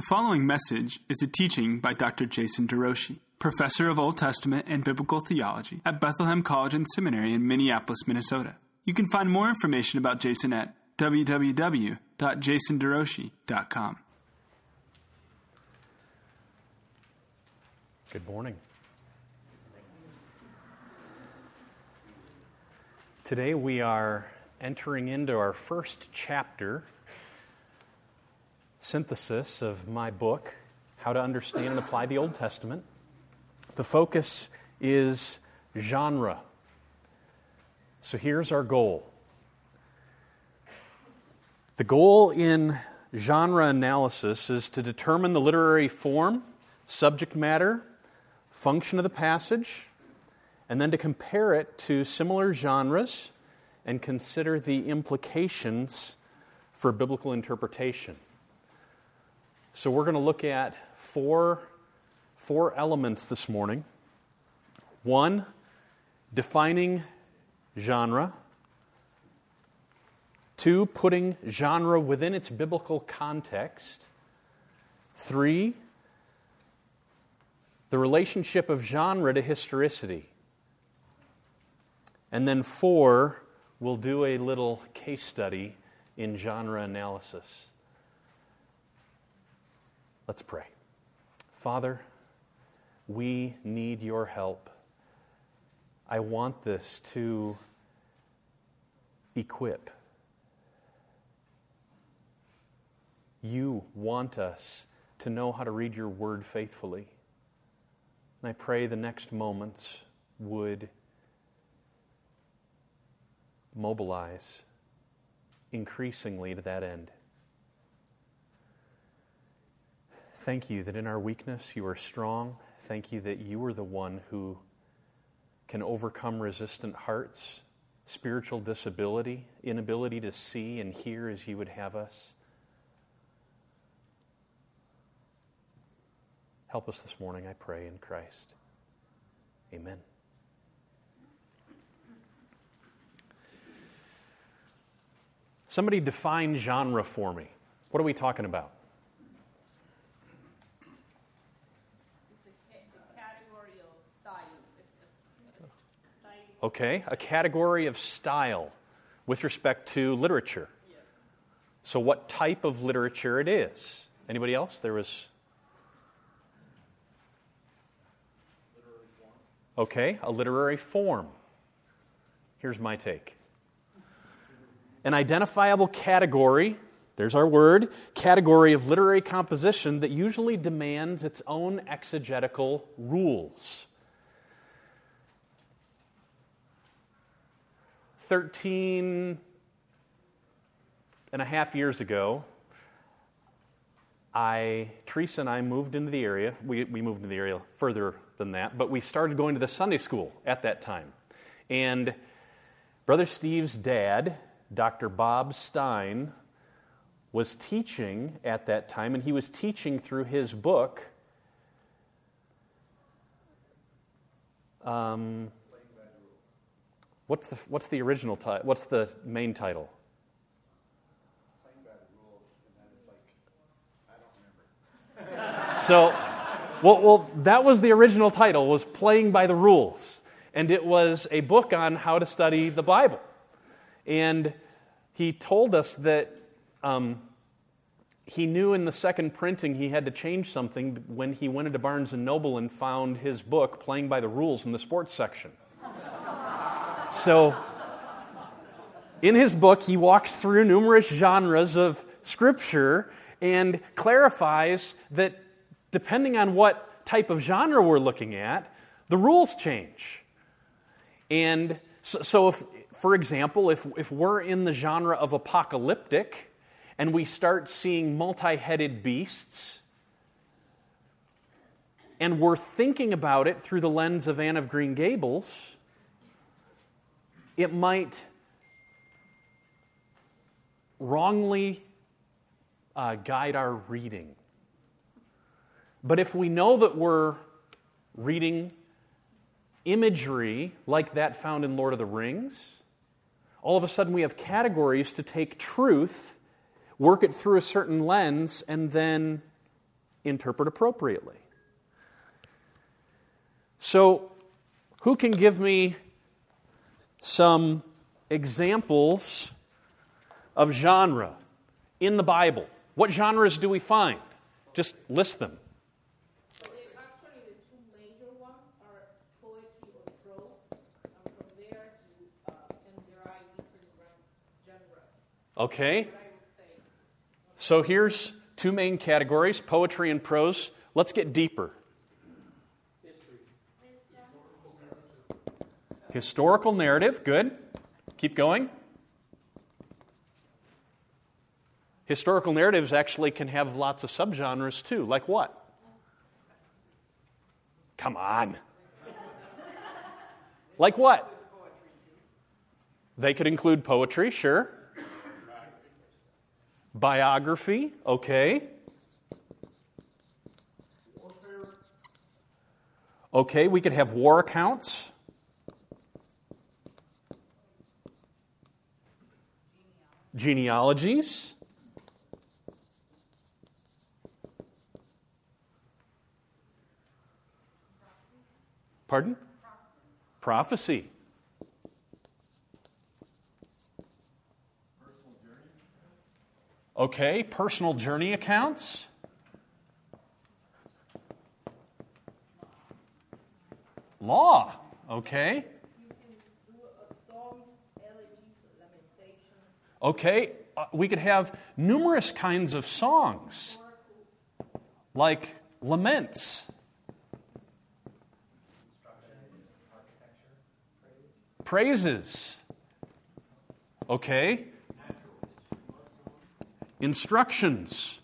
The following message is a teaching by Dr. Jason DeRouchie, professor of Old Testament and Biblical Theology at Bethlehem College and Seminary in Minneapolis, Minnesota. You can find more information about Jason at www.jasonderouchie.com. Good morning. Today we are entering into our first chapter synthesis of my book, How to Understand and Apply the Old Testament. The focus is genre. So here's our goal. The goal in genre analysis is to determine the literary form, subject matter, function of the passage, and then to compare it to similar genres and consider the implications for biblical interpretation. So we're going to look at four, four elements this morning. One, defining genre. Two, putting genre within its biblical context. Three, the relationship of genre to historicity. And then four, we'll do a little case study in genre analysis. Let's pray. Father, we need your help. I want this to equip. You want us to know how to read your word faithfully. And I pray the next moments would mobilize increasingly to that end. Thank you that in our weakness you are strong. Thank you that you are the one who can overcome resistant hearts, spiritual disability, inability to see and hear as you would have us. Help us this morning, I pray, in Christ. Amen. Somebody define genre for me. What are we talking about? Okay, a category of style with respect to literature. So, what type of literature it is? Anybody else? There was. Okay, a literary form. Here's my take an identifiable category, there's our word, category of literary composition that usually demands its own exegetical rules. 13 and a half years ago, I, Teresa and I moved into the area. We, we moved into the area further than that, but we started going to the Sunday school at that time. And Brother Steve's dad, Dr. Bob Stein, was teaching at that time, and he was teaching through his book. Um, What's the, what's the original title? What's the main title? so, well, well, that was the original title, was Playing by the Rules. And it was a book on how to study the Bible. And he told us that um, he knew in the second printing he had to change something when he went into Barnes & Noble and found his book, Playing by the Rules, in the sports section. So, in his book, he walks through numerous genres of Scripture and clarifies that depending on what type of genre we're looking at, the rules change. And so, if, for example, if, if we're in the genre of apocalyptic and we start seeing multi headed beasts, and we're thinking about it through the lens of Anne of Green Gables, it might wrongly uh, guide our reading. But if we know that we're reading imagery like that found in Lord of the Rings, all of a sudden we have categories to take truth, work it through a certain lens, and then interpret appropriately. So, who can give me some examples of genre in the Bible? What genres do we find? Just list them. Genres. Okay. So here's two main categories poetry and prose. Let's get deeper. Historical narrative, good. Keep going. Historical narratives actually can have lots of subgenres too. Like what? Come on. Like what? They could include poetry, sure. Biography, okay. Okay, we could have war accounts. Genealogies. Pardon? Prophecy. Okay, personal journey accounts. Law. Okay. do uh, songs, elegies, lamentations, Okay, uh, we could have numerous kinds of songs, like laments. Praises. Okay. Instructions.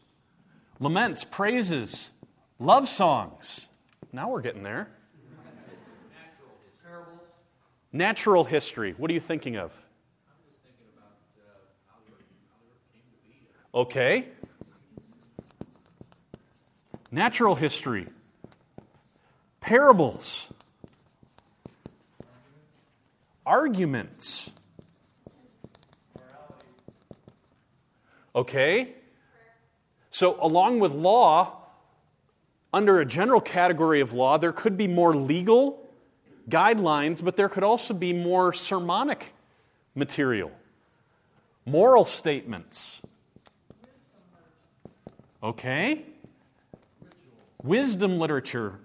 Laments, praises, love songs. Now we're getting there. Natural history. What are you thinking of? Okay. Natural history. Parables. Arguments. Okay. So, along with law, under a general category of law, there could be more legal guidelines, but there could also be more sermonic material, moral statements. Okay? Wisdom literature.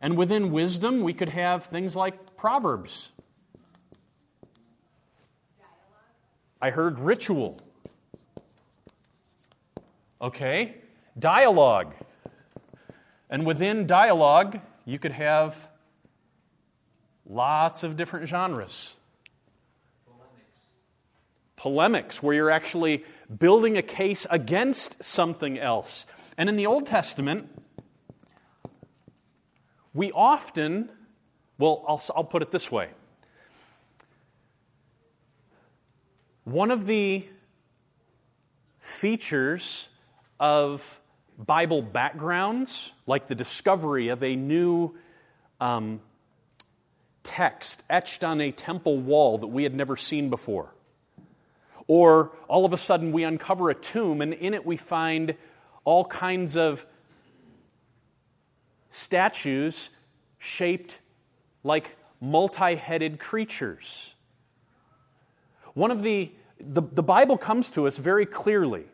And within wisdom, we could have things like Proverbs. I heard ritual. Okay? Dialogue. And within dialogue, you could have lots of different genres. Polemics, Polemics where you're actually building a case against something else. And in the Old Testament, we often, well, I'll, I'll put it this way. One of the features of Bible backgrounds, like the discovery of a new um, text etched on a temple wall that we had never seen before. Or all of a sudden we uncover a tomb and in it we find all kinds of statues shaped like multi headed creatures. One of the, the, the Bible comes to us very clearly.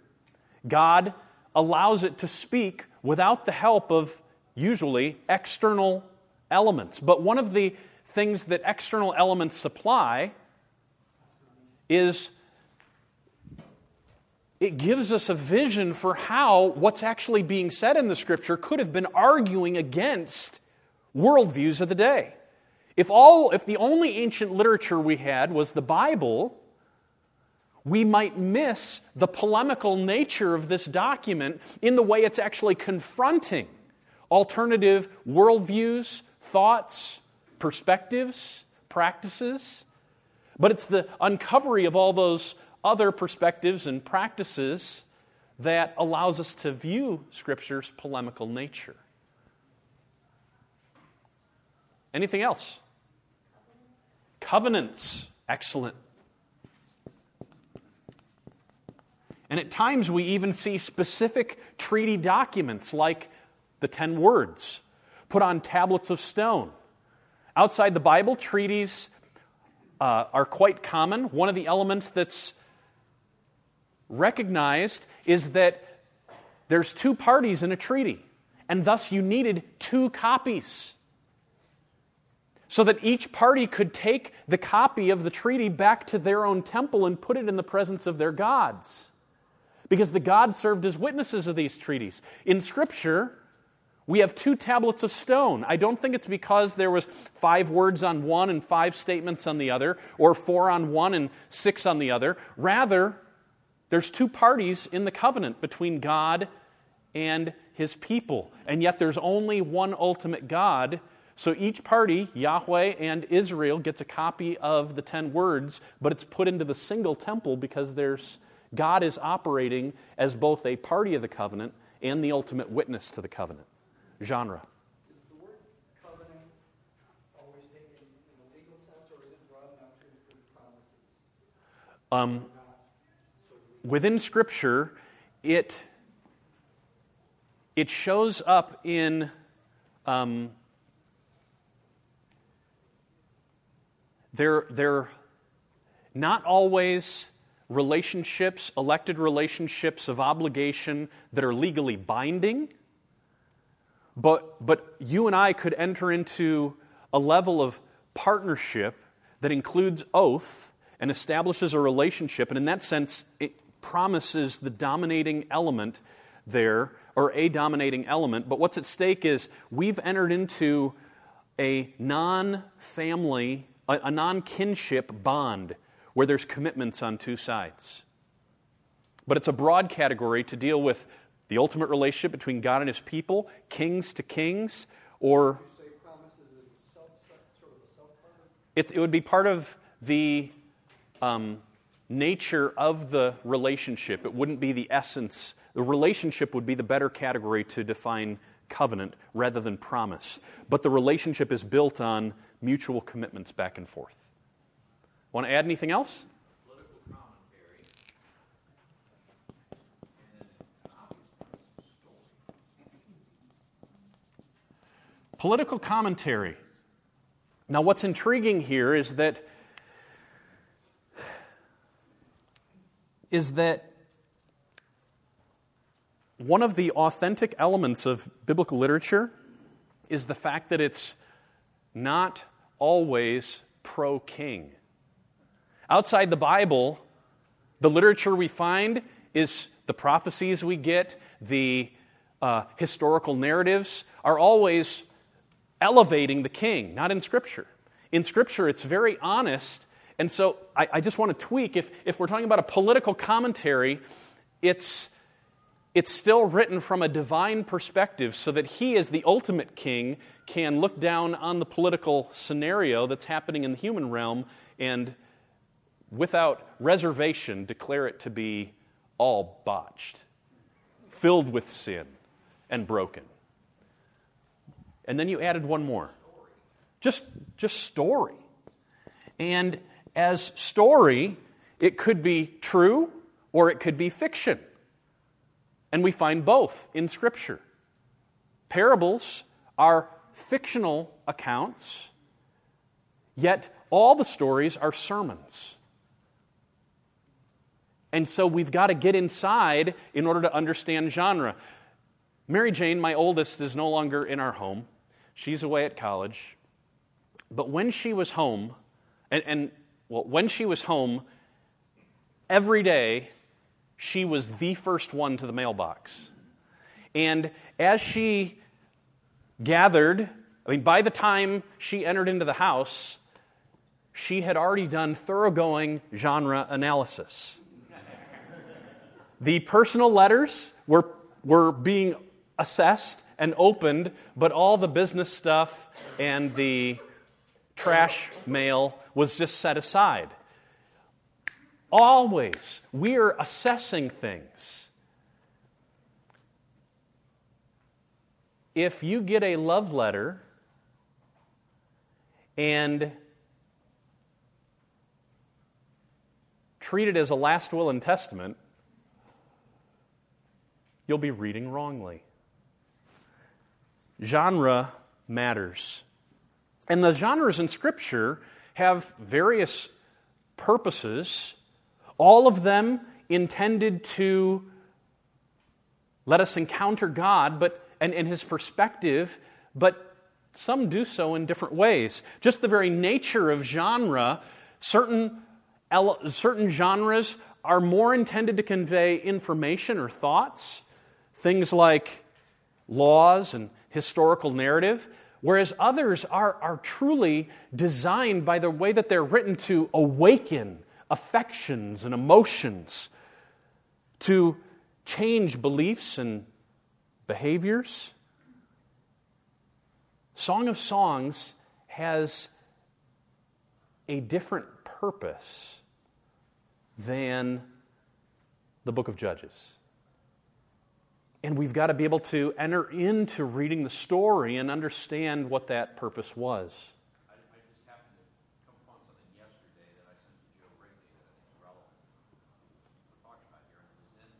God allows it to speak without the help of usually external elements. But one of the things that external elements supply is it gives us a vision for how what's actually being said in the scripture could have been arguing against worldviews of the day. If, all, if the only ancient literature we had was the Bible, we might miss the polemical nature of this document in the way it's actually confronting alternative worldviews, thoughts, perspectives, practices. But it's the uncovery of all those other perspectives and practices that allows us to view Scripture's polemical nature. Anything else? Covenants. Excellent. And at times we even see specific treaty documents like the Ten Words put on tablets of stone. Outside the Bible, treaties uh, are quite common. One of the elements that's recognized is that there's two parties in a treaty, and thus you needed two copies. So that each party could take the copy of the treaty back to their own temple and put it in the presence of their gods. Because the gods served as witnesses of these treaties. In Scripture, we have two tablets of stone. I don't think it's because there was five words on one and five statements on the other, or four on one and six on the other. Rather, there's two parties in the covenant between God and his people. And yet there's only one ultimate God. So each party, Yahweh and Israel, gets a copy of the 10 words, but it's put into the single temple because there's God is operating as both a party of the covenant and the ultimate witness to the covenant. Genre. Is the word covenant always taken in the sense, or is it broad enough to include promises? Um, within Scripture, it, it shows up in um, they're, they're not always relationships, elected relationships of obligation that are legally binding, but, but you and I could enter into a level of partnership that includes oath and establishes a relationship. And in that sense, it promises the dominating element there, or a dominating element. But what's at stake is we've entered into a non family, a, a non kinship bond where there's commitments on two sides. But it's a broad category to deal with the ultimate relationship between God and his people, kings to kings, or say promises is a self, sort of a self-part? it, it would be part of the um, nature of the relationship. It wouldn't be the essence. The relationship would be the better category to define covenant rather than promise. But the relationship is built on mutual commitments back and forth. Want to add anything else? political commentary, and obviously story. Political commentary. Now, what's intriguing here is that is that one of the authentic elements of biblical literature is the fact that it's not always pro king. Outside the Bible, the literature we find is the prophecies we get, the uh, historical narratives are always elevating the king, not in Scripture. In Scripture, it's very honest. And so I, I just want to tweak. If, if we're talking about a political commentary, it's, it's still written from a divine perspective so that he, as the ultimate king, can look down on the political scenario that's happening in the human realm and, without reservation, declare it to be all botched, filled with sin, and broken. And then you added one more. Just, just story. And as story, it could be true or it could be fiction. And we find both in Scripture. Parables are fictional accounts, yet all the stories are sermons. And so we've got to get inside in order to understand genre. Mary Jane, my oldest, is no longer in our home. She's away at college. But when she was home, and, and well, when she was home, every day she was the first one to the mailbox. And as she gathered, I mean, by the time she entered into the house, she had already done thoroughgoing genre analysis. the personal letters were, were being assessed and opened, but all the business stuff and the trash mail was just set aside. Always, we are assessing things. If you get a love letter and treat it as a last will and testament, you'll be reading wrongly. Genre matters. And the genres in Scripture have various purposes, all of them intended to let us encounter God but, and, and His perspective, but some do so in different ways. Just the very nature of genre, certain, certain genres are more intended to convey information or thoughts, things like laws and historical narrative, whereas others are, are truly designed by the way that they're written to awaken affections and emotions, to change beliefs and behaviors. Song of Songs has a different purpose than the book of Judges. And we've got to be able to enter into reading the story and understand what that purpose was. I, I just happened to come upon something yesterday that I sent to Joe Wrigley that I think is relevant. We're talking about here, and it was in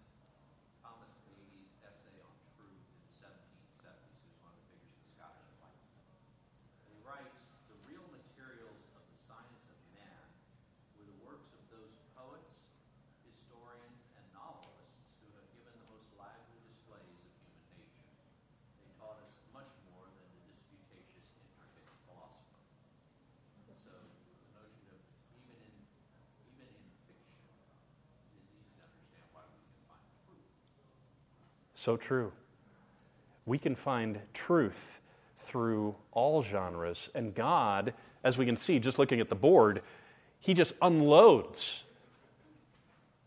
Thomas Davies' essay on truth in the 1770s. He was one of the figures of the Scottish Enlightenment. And he writes, the real materials of the science of man were the works of those poets, historians, and novelists who have given the most lively displays of human nature. They taught us much more than the disputatious, intricate philosopher. So the notion of even in even in fiction it is easy to understand why we can find truth. So true. We can find truth through all genres, and God, as we can see just looking at the board, He just unloads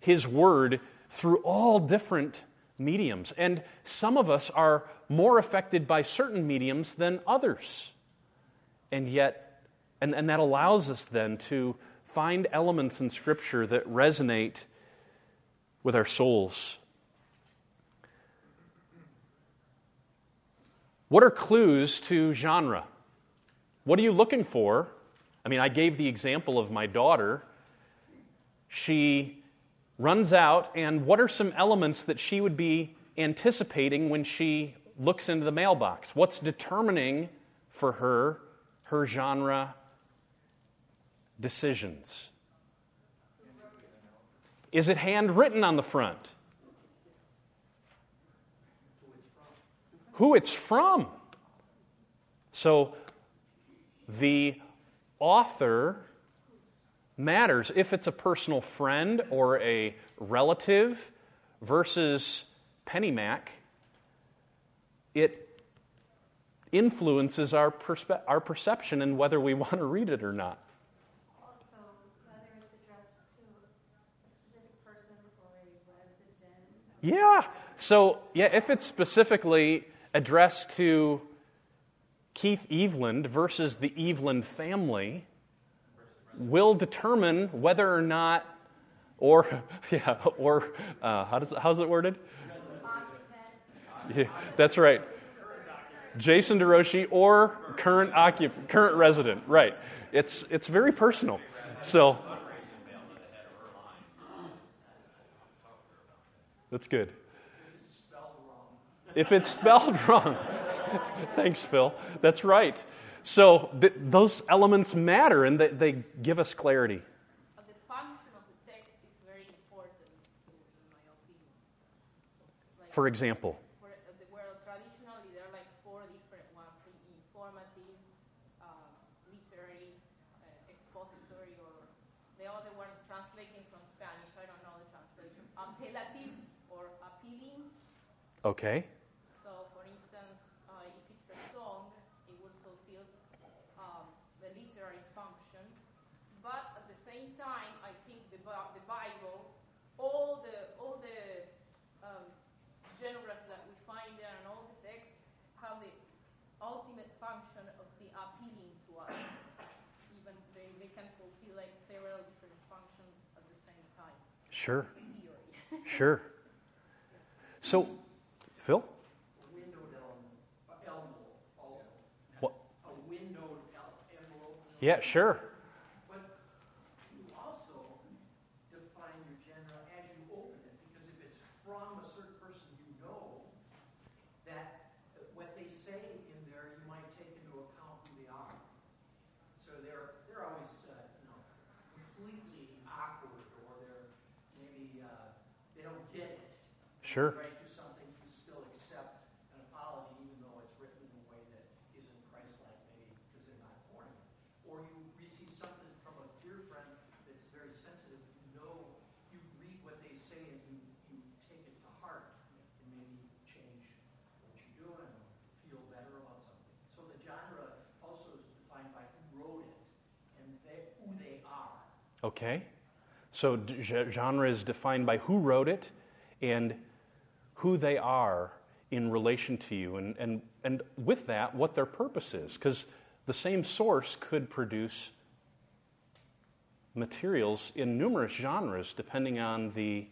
His Word through all different mediums. And some of us are more affected by certain mediums than others. And yet, and, and that allows us then to find elements in Scripture that resonate with our souls. What are clues to genre? What are you looking for? I mean, I gave the example of my daughter. She runs out, and what are some elements that she would be anticipating when she looks into the mailbox? What's determining for her her genre decisions? Is it handwritten on the front? Who it's from. So the author matters if it's a personal friend or a relative versus Pennymac. It influences our, perspe- our perception and whether we want to read it or not. Also, whether it's addressed to a specific person or a resident. Yeah. So, yeah, if it's specifically addressed to Keith Eveland versus the Eveland family, will determine whether or not, or yeah, or uh, how does how's it worded? Yeah, that's right. Jason DeRouchie or current occup- current resident. Right. It's it's very personal. So that's good. If it's spelled wrong. Thanks, Phil. That's right. So th- those elements matter and they, they give us clarity. But the function of the text is very important, in, my opinion. Like, For example, for, uh, the, traditionally there are like four different ones: informative, uh, literary, uh, expository, or the other one translating from Spanish. I don't know the translation. Appellative or appealing. okay. So, for instance, uh, if it's a song, it would fulfill um, the literary function. But at the same time, I think the, Bi- the Bible, all the all the um, genres that we find there and all the texts have the ultimate function of the appealing to us. Even they, they can fulfill like several different functions at the same time. Sure. Sure. So, Phil? A windowed envelope. What? A windowed envelope. Yeah, sure. But you also define your genre as you open it, because if it's from a certain person you know, Sure. When you something, you still accept an apology, even though it's written in a way that isn't Christ-like, maybe because they're not born again. Or you receive something from a dear friend that's very sensitive, you know, you read what they say and you, you take it to heart and maybe change what you're doing or feel better about something. So the genre also is defined by who wrote it and they, who they are. Okay. So d- genre is defined by who wrote it and who they are in relation to you, and, and, and with that, what their purpose is. Because the same source could produce materials in numerous genres depending on the,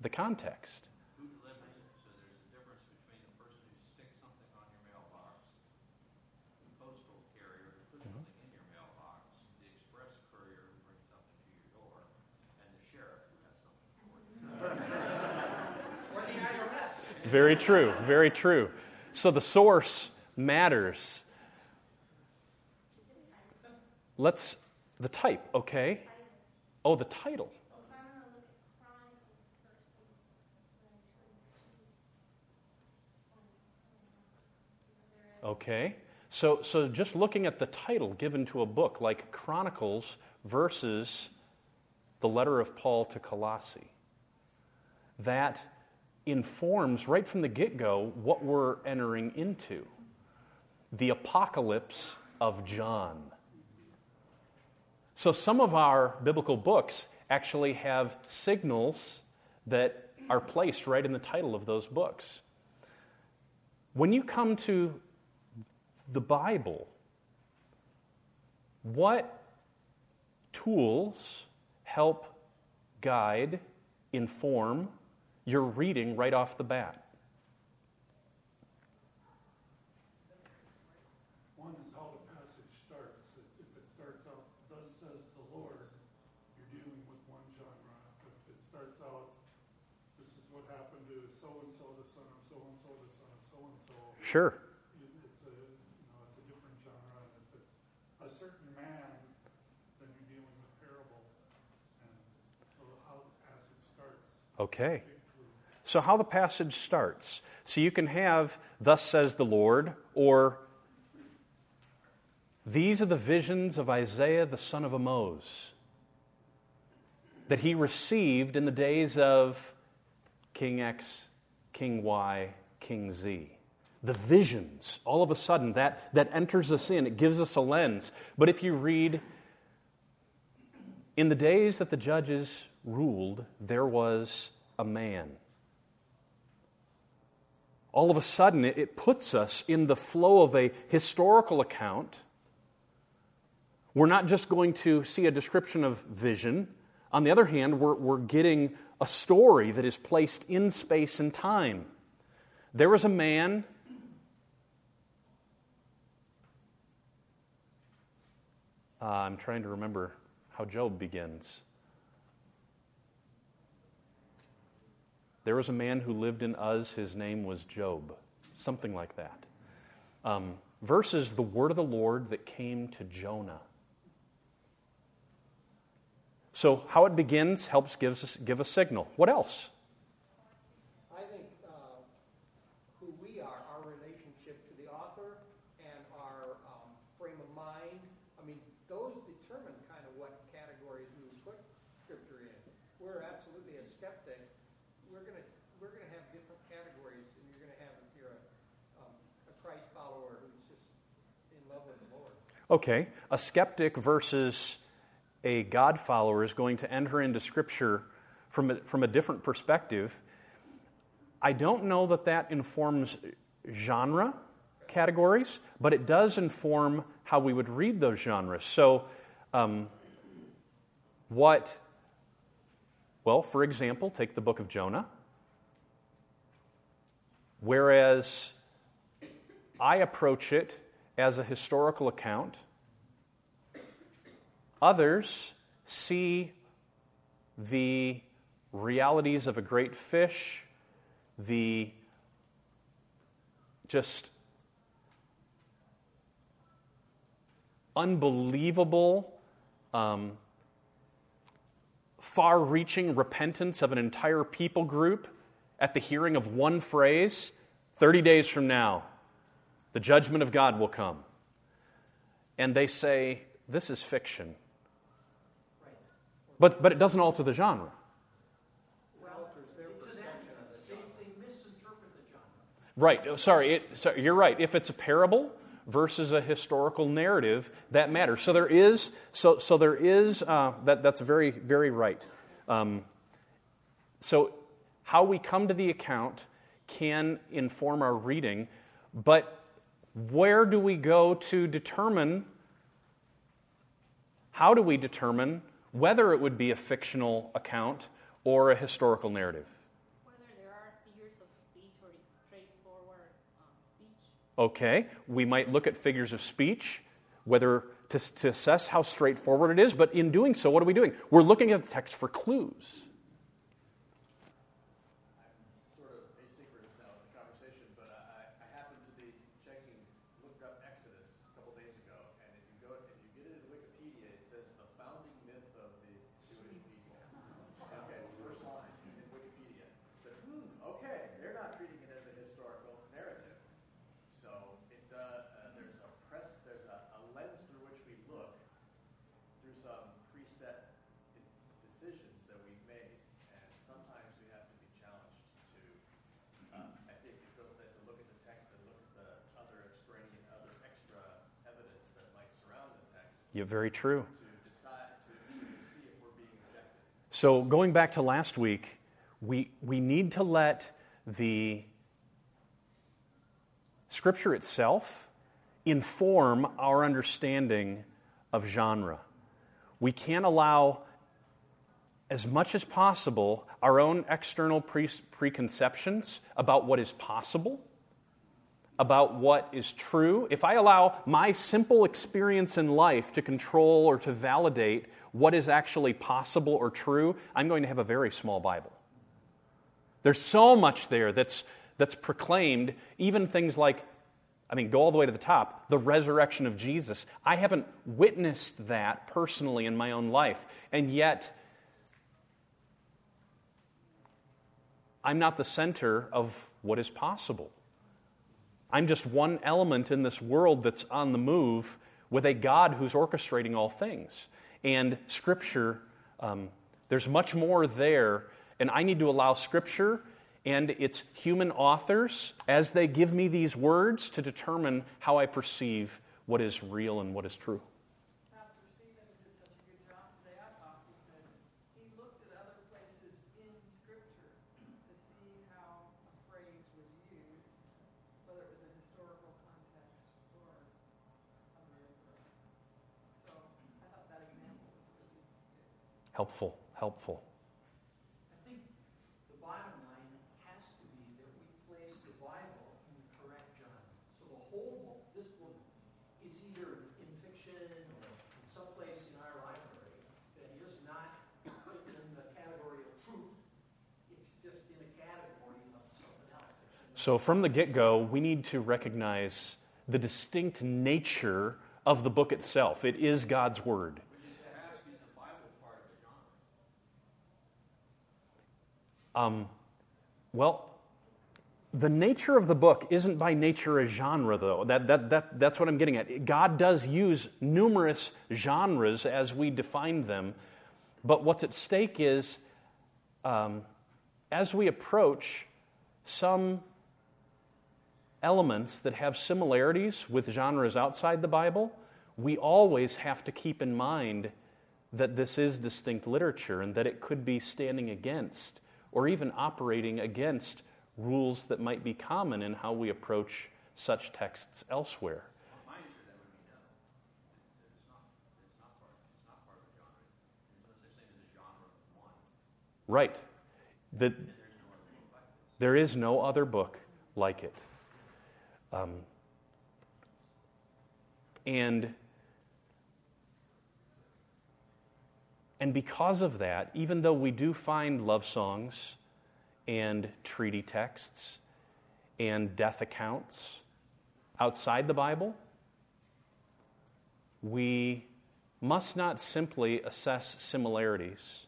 the context. Who delivers it? So there's a difference between the person who sticks something on your mailbox, the postal carrier who puts something in your mailbox, the express courier who brings something to your door, and the sheriff who has something for you. Or the IRS. Very true, very true. So the source matters. Let's, the type, okay? Oh, the title. Okay. So, so just looking at the title given to a book like Chronicles versus the letter of Paul to Colossae, that informs right from the get go what we're entering into the apocalypse of John. So, some of our biblical books actually have signals that are placed right in the title of those books. When you come to the Bible, what tools help guide, inform your reading right off the bat? One is how the passage starts. If it starts out, thus says the Lord, you're dealing with one genre. If it starts out, this is what happened to so-and-so, the son of so-and-so, the son of so-and-so, Sure. it's a, you know, it's a different genre. And if it's a certain man, then you're dealing with parable. And so how the passage starts, Okay. So, how the passage starts. So, you can have, Thus says the Lord, or These are the visions of Isaiah the son of Amoz that he received in the days of King X, King Y, King Z. The visions, all of a sudden, that, that enters us in. It gives us a lens. But if you read, in the days that the judges ruled, there was a man. All of a sudden, it, puts us in the flow of a historical account. We're not just going to see a description of vision. On the other hand, we're, we're getting a story that is placed in space and time. There was a man Uh, I'm trying to remember how Job begins. There was a man who lived in Uz, his name was Job. Something like that. Um, versus the word of the Lord that came to Jonah. So, how it begins helps gives us, give a signal. What else? I think uh, who we are, our relationship to the author, and our um, frame of mind, I mean, those determine kind of what categories we would put Scripture in. We're absolutely a skeptic. We're gonna we're gonna have different categories, and you're gonna have if you're a, um, a Christ follower who's just in love with the Lord. Okay, a skeptic versus a God follower is going to enter into Scripture from a, from a different perspective. I don't know that that informs genre categories, but it does inform how we would read those genres. So, um, what, well, for example, take the book of Jonah. Whereas I approach it as a historical account, others see the realities of a great fish, the just unbelievable, um, far reaching repentance of an entire people group at the hearing of one phrase 30 days from now, the judgment of God will come. And they say, This is fiction. But, but it doesn't alter the genre. Right. Oh, Sorry, it, sorry, you're right. If it's a parable versus a historical narrative, that matters. So there is. So so there is. Uh, that that's very very right. Um, so how we come to the account can inform our reading, but where do we go to determine? How do we determine whether it would be a fictional account or a historical narrative? Whether there are figures of speech or it's straightforward um, speech. Okay, we might look at figures of speech, whether to, to assess how straightforward it is, but in doing so, what are we doing? We're looking at the text for clues. sort of asynchronous now with the conversation, but I, I happened to be checking, looked up Exodus a couple days ago, and if you go, if you get it in Wikipedia, it says the founding myth of the Jewish people. Okay, it's the first line in Wikipedia. So, hmm, okay, they're not treating it as a historical narrative. So it, uh, uh, there's a press, there's a, a lens through which we look through some preset de- decisions that we've made, and sometimes we have to be challenged to. Uh, I think it goes then to look at the text and look at the other extraneous, other extra evidence that might surround the text Yeah, very true. to decide to, to see if being objective. So, going back to last week, we, we need to let the scripture itself inform our understanding of genre. We can't allow, as much as possible, our own external pre- preconceptions about what is possible, about what is true. If I allow my simple experience in life to control or to validate what is actually possible or true, I'm going to have a very small Bible. There's so much there that's, that's proclaimed, even things like, I mean, go all the way to the top, the resurrection of Jesus. I haven't witnessed that personally in my own life, and yet I'm not the center of what is possible. I'm just one element in this world that's on the move with a God who's orchestrating all things. And Scripture, um, there's much more there, and I need to allow Scripture and its human authors, as they give me these words, to determine how I perceive what is real and what is true. Pastor Stephen did such a good job today, I thought, because he looked at other places in Scripture to see how a phrase was used, whether it was a historical context or a myth. Or, so I thought that example was really good. Helpful, helpful. I think the bottom line has to be that we place the Bible in the correct genre. So the whole book, this book, is either in fiction or in someplace in our library that is not in the category of truth. It's just in a category of something else. So, from the get go, we need to recognize the distinct nature of the book itself. It is God's Word. Which is to ask, is the Bible part of the genre? Um, well, the nature of the book isn't by nature a genre, though. That, that, that, that's what I'm getting at. God does use numerous genres as we define them, but what's at stake is um, as we approach some elements that have similarities with genres outside the Bible, we always have to keep in mind that this is distinct literature and that it could be standing against or even operating against rules that might be common in how we approach such texts elsewhere. Right. The, there is no other book like it. Um, and and because of that, even though we do find love songs and treaty texts and death accounts outside the Bible, we must not simply assess similarities.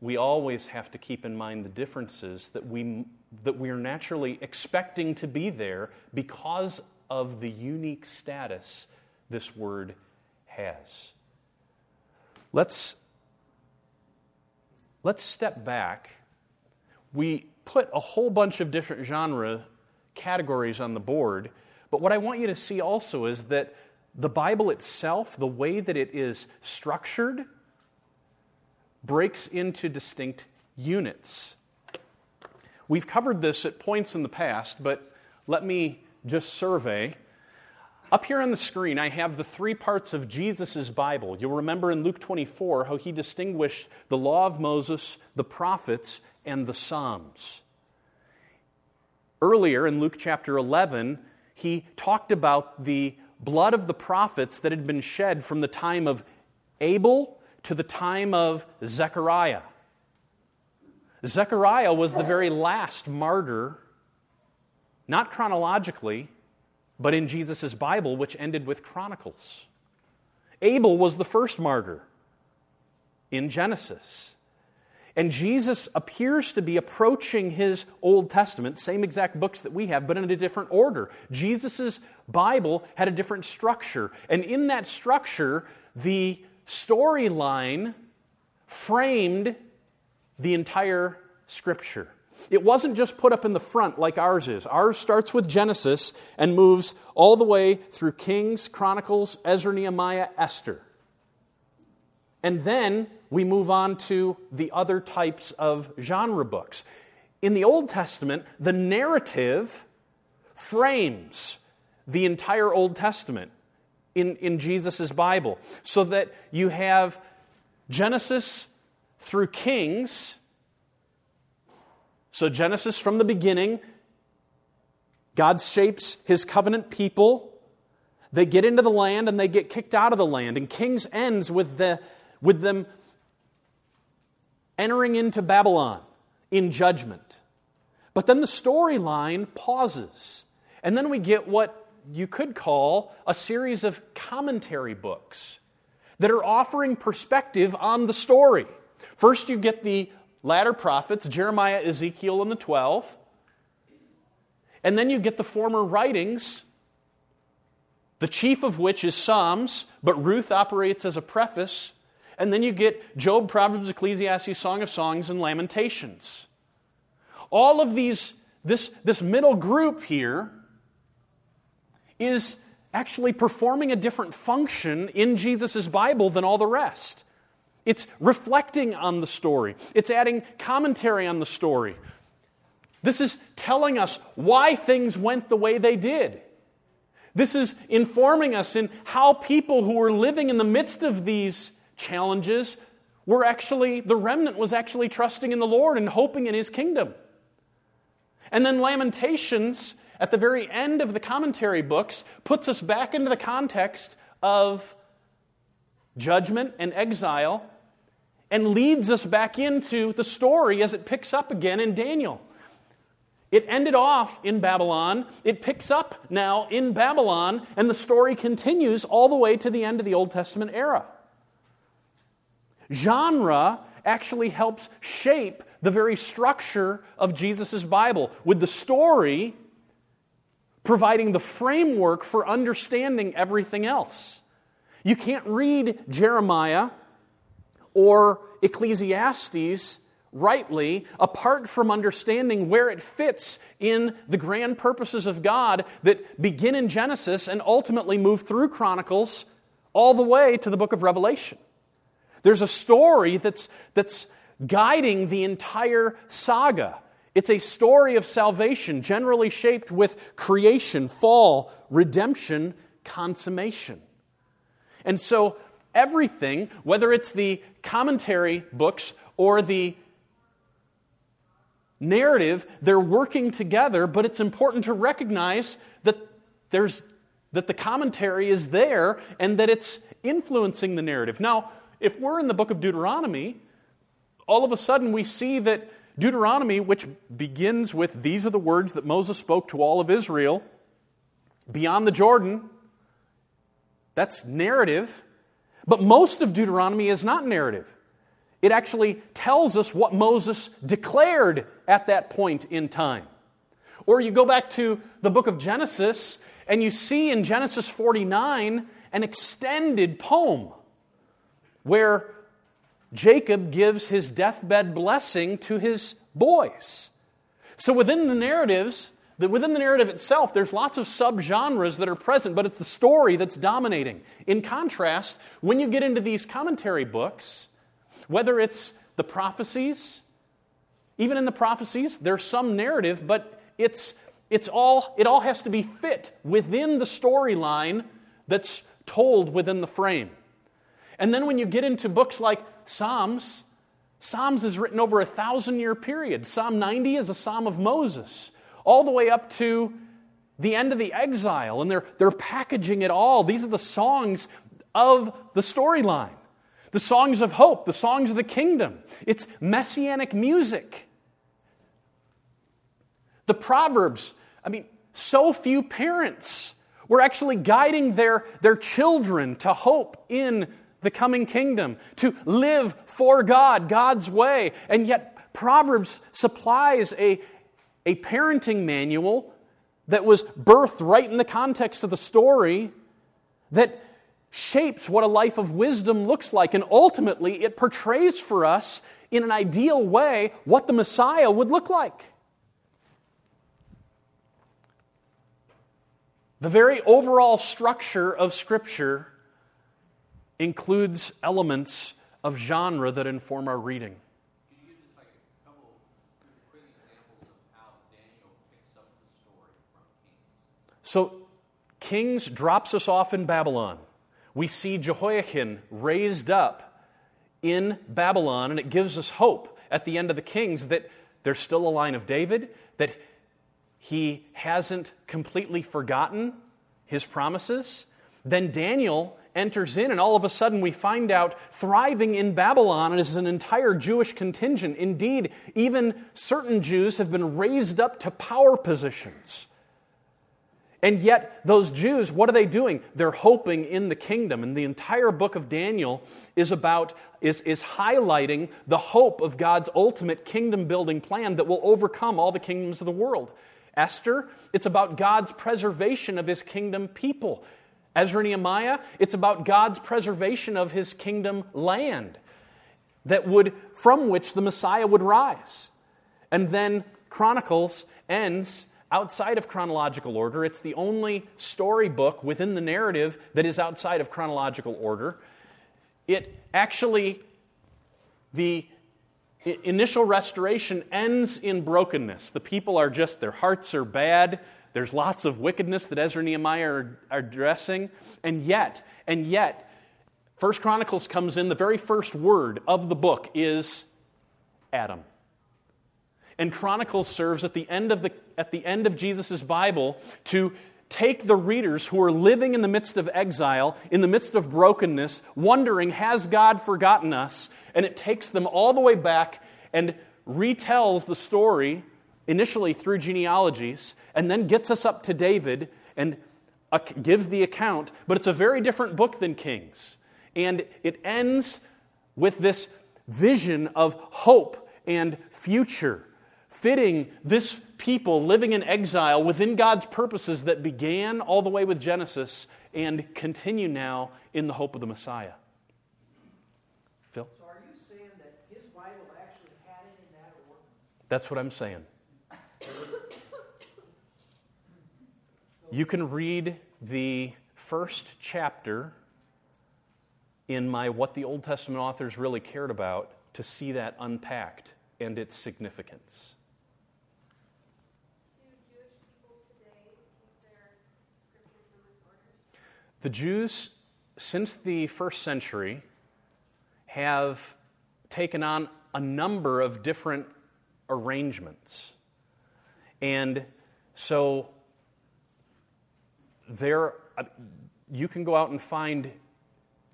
we always have to keep in mind the differences that we, that we are naturally expecting to be there because of the unique status this word has. Let's, let's step back. We put a whole bunch of different genre categories on the board, but what I want you to see also is that the Bible itself, the way that it is structured, breaks into distinct units. We've covered this at points in the past, but let me just survey. Up here on the screen, I have the three parts of Jesus' Bible. You'll remember in Luke 24 how he distinguished the law of Moses, the prophets, and the Psalms. Earlier in Luke chapter 11, he talked about the blood of the prophets that had been shed from the time of Abel to the time of Zechariah. Zechariah was the very last martyr, not chronologically, but in Jesus' Bible, which ended with Chronicles. Abel was the first martyr in Genesis. And Jesus appears to be approaching his Old Testament, same exact books that we have, but in a different order. Jesus' Bible had a different structure. And in that structure, the storyline framed the entire Scripture. It wasn't just put up in the front like ours is. Ours starts with Genesis and moves all the way through Kings, Chronicles, Ezra, Nehemiah, Esther. And then we move on to the other types of genre books. In the Old Testament, the narrative frames the entire Old Testament in, in Jesus' Bible, so that you have Genesis through Kings. So, Genesis from the beginning, God shapes his covenant people. They get into the land and they get kicked out of the land. And Kings ends with, the, with them entering into Babylon in judgment. But then the storyline pauses. And then we get what you could call a series of commentary books that are offering perspective on the story. First, you get the latter prophets Jeremiah, Ezekiel, and the 12. And then you get the former writings, the chief of which is Psalms, but Ruth operates as a preface and then you get Job, Proverbs, Ecclesiastes, Song of Songs, and Lamentations. All of these, this, this middle group here is actually performing a different function in Jesus' Bible than all the rest. It's reflecting on the story, it's adding commentary on the story. This is telling us why things went the way they did. This is informing us in how people who were living in the midst of these challenges were actually, the remnant was actually trusting in the Lord and hoping in his kingdom. And then Lamentations, at the very end of the commentary books, puts us back into the context of judgment and exile and leads us back into the story as it picks up again in Daniel. It ended off in Babylon. It picks up now in Babylon, and the story continues all the way to the end of the Old Testament era. Genre actually helps shape the very structure of Jesus' Bible, with the story providing the framework for understanding everything else. You can't read Jeremiah or Ecclesiastes rightly apart from understanding where it fits in the grand purposes of God that begin in Genesis and ultimately move through Chronicles all the way to the book of Revelation. There's a story that's, that's guiding the entire saga. It's a story of salvation, generally shaped with creation, fall, redemption, consummation. And so, everything, whether it's the commentary books or the narrative, they're working together, but it's important to recognize that, there's, that the commentary is there and that it's influencing the narrative. Now, if we're in the book of Deuteronomy, all of a sudden we see that Deuteronomy, which begins with these are the words that Moses spoke to all of Israel beyond the Jordan, that's narrative. But most of Deuteronomy is not narrative. It actually tells us what Moses declared at that point in time. Or you go back to the book of Genesis, and you see in Genesis 49 an extended poem where Jacob gives his deathbed blessing to his boys. So within the narratives, within the narrative itself, there's lots of subgenres that are present, but it's the story that's dominating. In contrast, when you get into these commentary books, whether it's the prophecies, even in the prophecies, there's some narrative, but it's, it's all, it all has to be fit within the storyline that's told within the frame. And then when you get into books like Psalms, Psalms is written over a thousand year period. Psalm 90 is a psalm of Moses, all the way up to the end of the exile, and they're, they're packaging it all. These are the songs of the storyline, the songs of hope, the songs of the kingdom. It's messianic music. The Proverbs, I mean, so few parents were actually guiding their, their children to hope in the coming kingdom, to live for God, God's way. And yet, Proverbs supplies a, a parenting manual that was birthed right in the context of the story that shapes what a life of wisdom looks like. And ultimately, it portrays for us in an ideal way what the Messiah would look like. The very overall structure of Scripture includes elements of genre that inform our reading. Can you give just like a couple quick examples of how Daniel picks up the story from Kings? So, Kings drops us off in Babylon. We see Jehoiakim raised up in Babylon, and it gives us hope at the end of the Kings that there's still a line of David, that he hasn't completely forgotten his promises. Then Daniel enters in, and all of a sudden we find out thriving in Babylon is an entire Jewish contingent. Indeed, even certain Jews have been raised up to power positions. And yet, those Jews, what are they doing? They're hoping in the kingdom. And the entire book of Daniel is about, is, is highlighting the hope of God's ultimate kingdom building plan that will overcome all the kingdoms of the world. Esther, it's about God's preservation of his kingdom people. Ezra Nehemiah, it's about God's preservation of his kingdom land that would from which the Messiah would rise. And then Chronicles ends outside of chronological order. It's the only storybook within the narrative that is outside of chronological order. It actually the initial restoration ends in brokenness. The people are just, their hearts are bad. There's lots of wickedness that Ezra and Nehemiah are, are addressing. And yet, and yet, First Chronicles comes in, the very first word of the book is Adam. And Chronicles serves at the end of, the, at the end of Jesus' Bible to take the readers who are living in the midst of exile, in the midst of brokenness, wondering, has God forgotten us? And it takes them all the way back and retells the story initially through genealogies and then gets us up to David and gives the account, but it's a very different book than Kings. And it ends with this vision of hope and future, fitting this people living in exile within God's purposes that began all the way with Genesis and continue now in the hope of the Messiah. Phil? So are you saying that his Bible actually had it in that order? That's what I'm saying. You can read the first chapter in my What the Old Testament authors really cared about to see that unpacked and its significance. Do Jewish people today keep their scriptures in this order? The Jews, since the first century, have taken on a number of different arrangements. And so there, uh, you can go out and find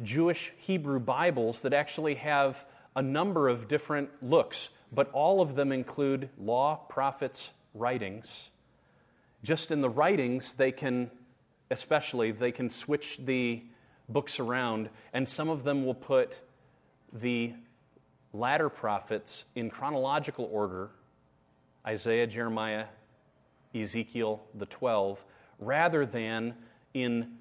Jewish Hebrew Bibles that actually have a number of different looks, but all of them include law, prophets, writings. Just in the writings, they can, especially, they can switch the books around, and some of them will put the latter prophets in chronological order Isaiah, Jeremiah, Ezekiel, the 12, rather than in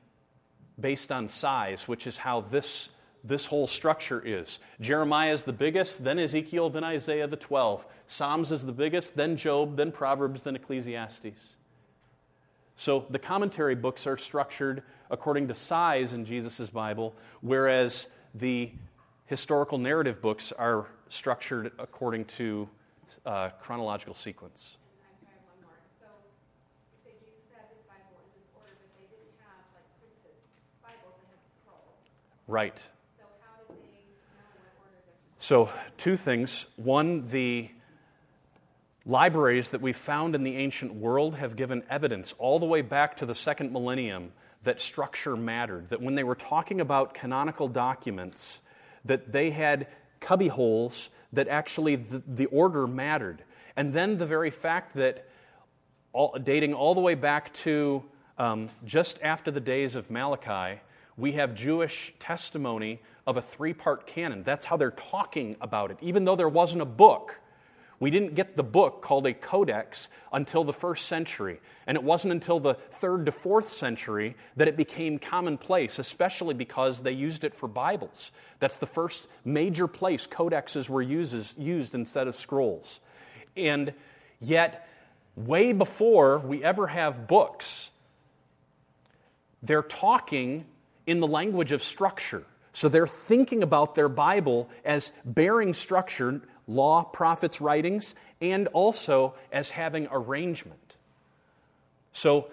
based on size, which is how this, this whole structure is. Jeremiah is the biggest, then Ezekiel, then Isaiah, the 12. Psalms is the biggest, then Job, then Proverbs, then Ecclesiastes. So the commentary books are structured according to size in Jesus' Bible, whereas the historical narrative books are structured according to uh, chronological sequence. I'm trying one more. So, you say Jesus had this Bible in this order, but they didn't have like printed Bibles, they had scrolls. Right. So how did they know what order So, two things. One, the libraries that we found in the ancient world have given evidence all the way back to the second millennium that structure mattered, that when they were talking about canonical documents, that they had cubby holes that actually the, the order mattered. And then the very fact that all, dating all the way back to um, just after the days of Malachi, we have Jewish testimony of a three part canon. That's how they're talking about it, even though there wasn't a book. We didn't get the book called a codex until the first century. And it wasn't until the third to fourth century that it became commonplace, especially because they used it for Bibles. That's the first major place codexes were uses, used instead of scrolls. And yet, way before we ever have books, they're talking in the language of structure. So they're thinking about their Bible as bearing structure, law, prophets' writings, and also as having arrangement. So,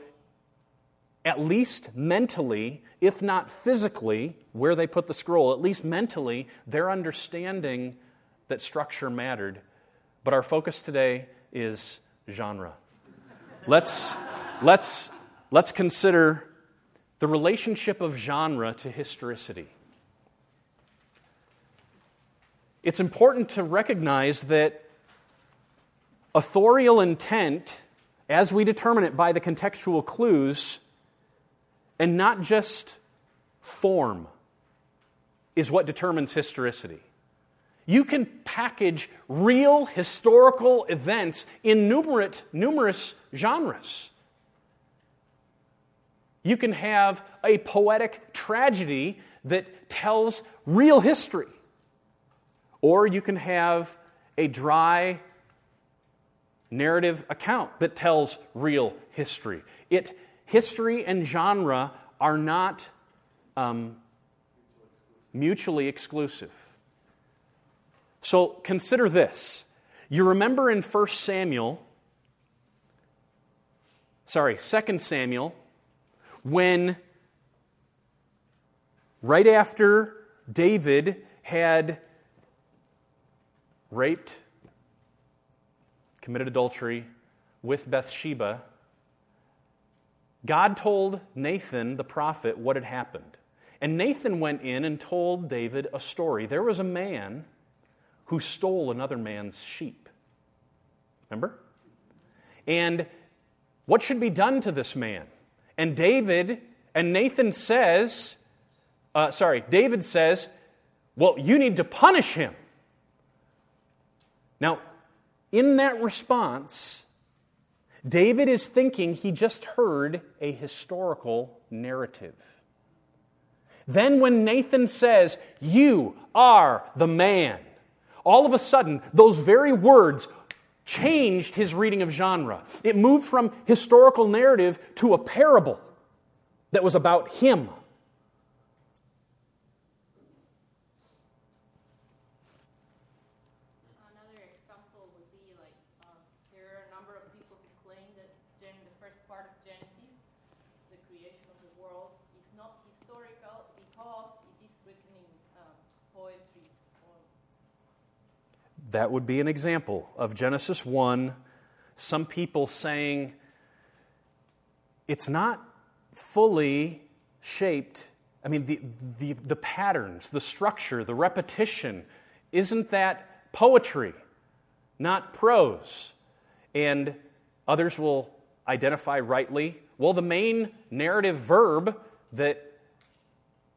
at least mentally, if not physically, where they put the scroll, at least mentally, they're understanding that structure mattered. But our focus today is genre. Let's, let's, let's consider the relationship of genre to historicity. It's important to recognize that authorial intent, as we determine it by the contextual clues, and not just form, is what determines historicity. You can package real historical events in numerous, genres. You can have a poetic tragedy that tells real history. Or you can have a dry narrative account that tells real history. It, history and genre are not um, mutually exclusive. So consider this. You remember in 1 Samuel, sorry, 2 Samuel, when right after David had raped, committed adultery with Bathsheba, God told Nathan, the prophet, what had happened. And Nathan went in and told David a story. There was a man who stole another man's sheep. Remember? And what should be done to this man? And David, and Nathan says, uh, sorry, David says, well, you need to punish him. Now, in that response, David is thinking he just heard a historical narrative. Then, when Nathan says, You are the man, all of a sudden, those very words changed his reading of genre. It moved from historical narrative to a parable that was about him. Another example would be like uh, there are a number of people who claim that during the first part of Genesis, the creation of the world is not historical because it is written in uh, poetry form. That would be an example of Genesis 1, some people saying it's not fully shaped. I mean, the, the, the patterns, the structure, the repetition, isn't that poetry, not prose? And others will identify rightly, well, the main narrative verb that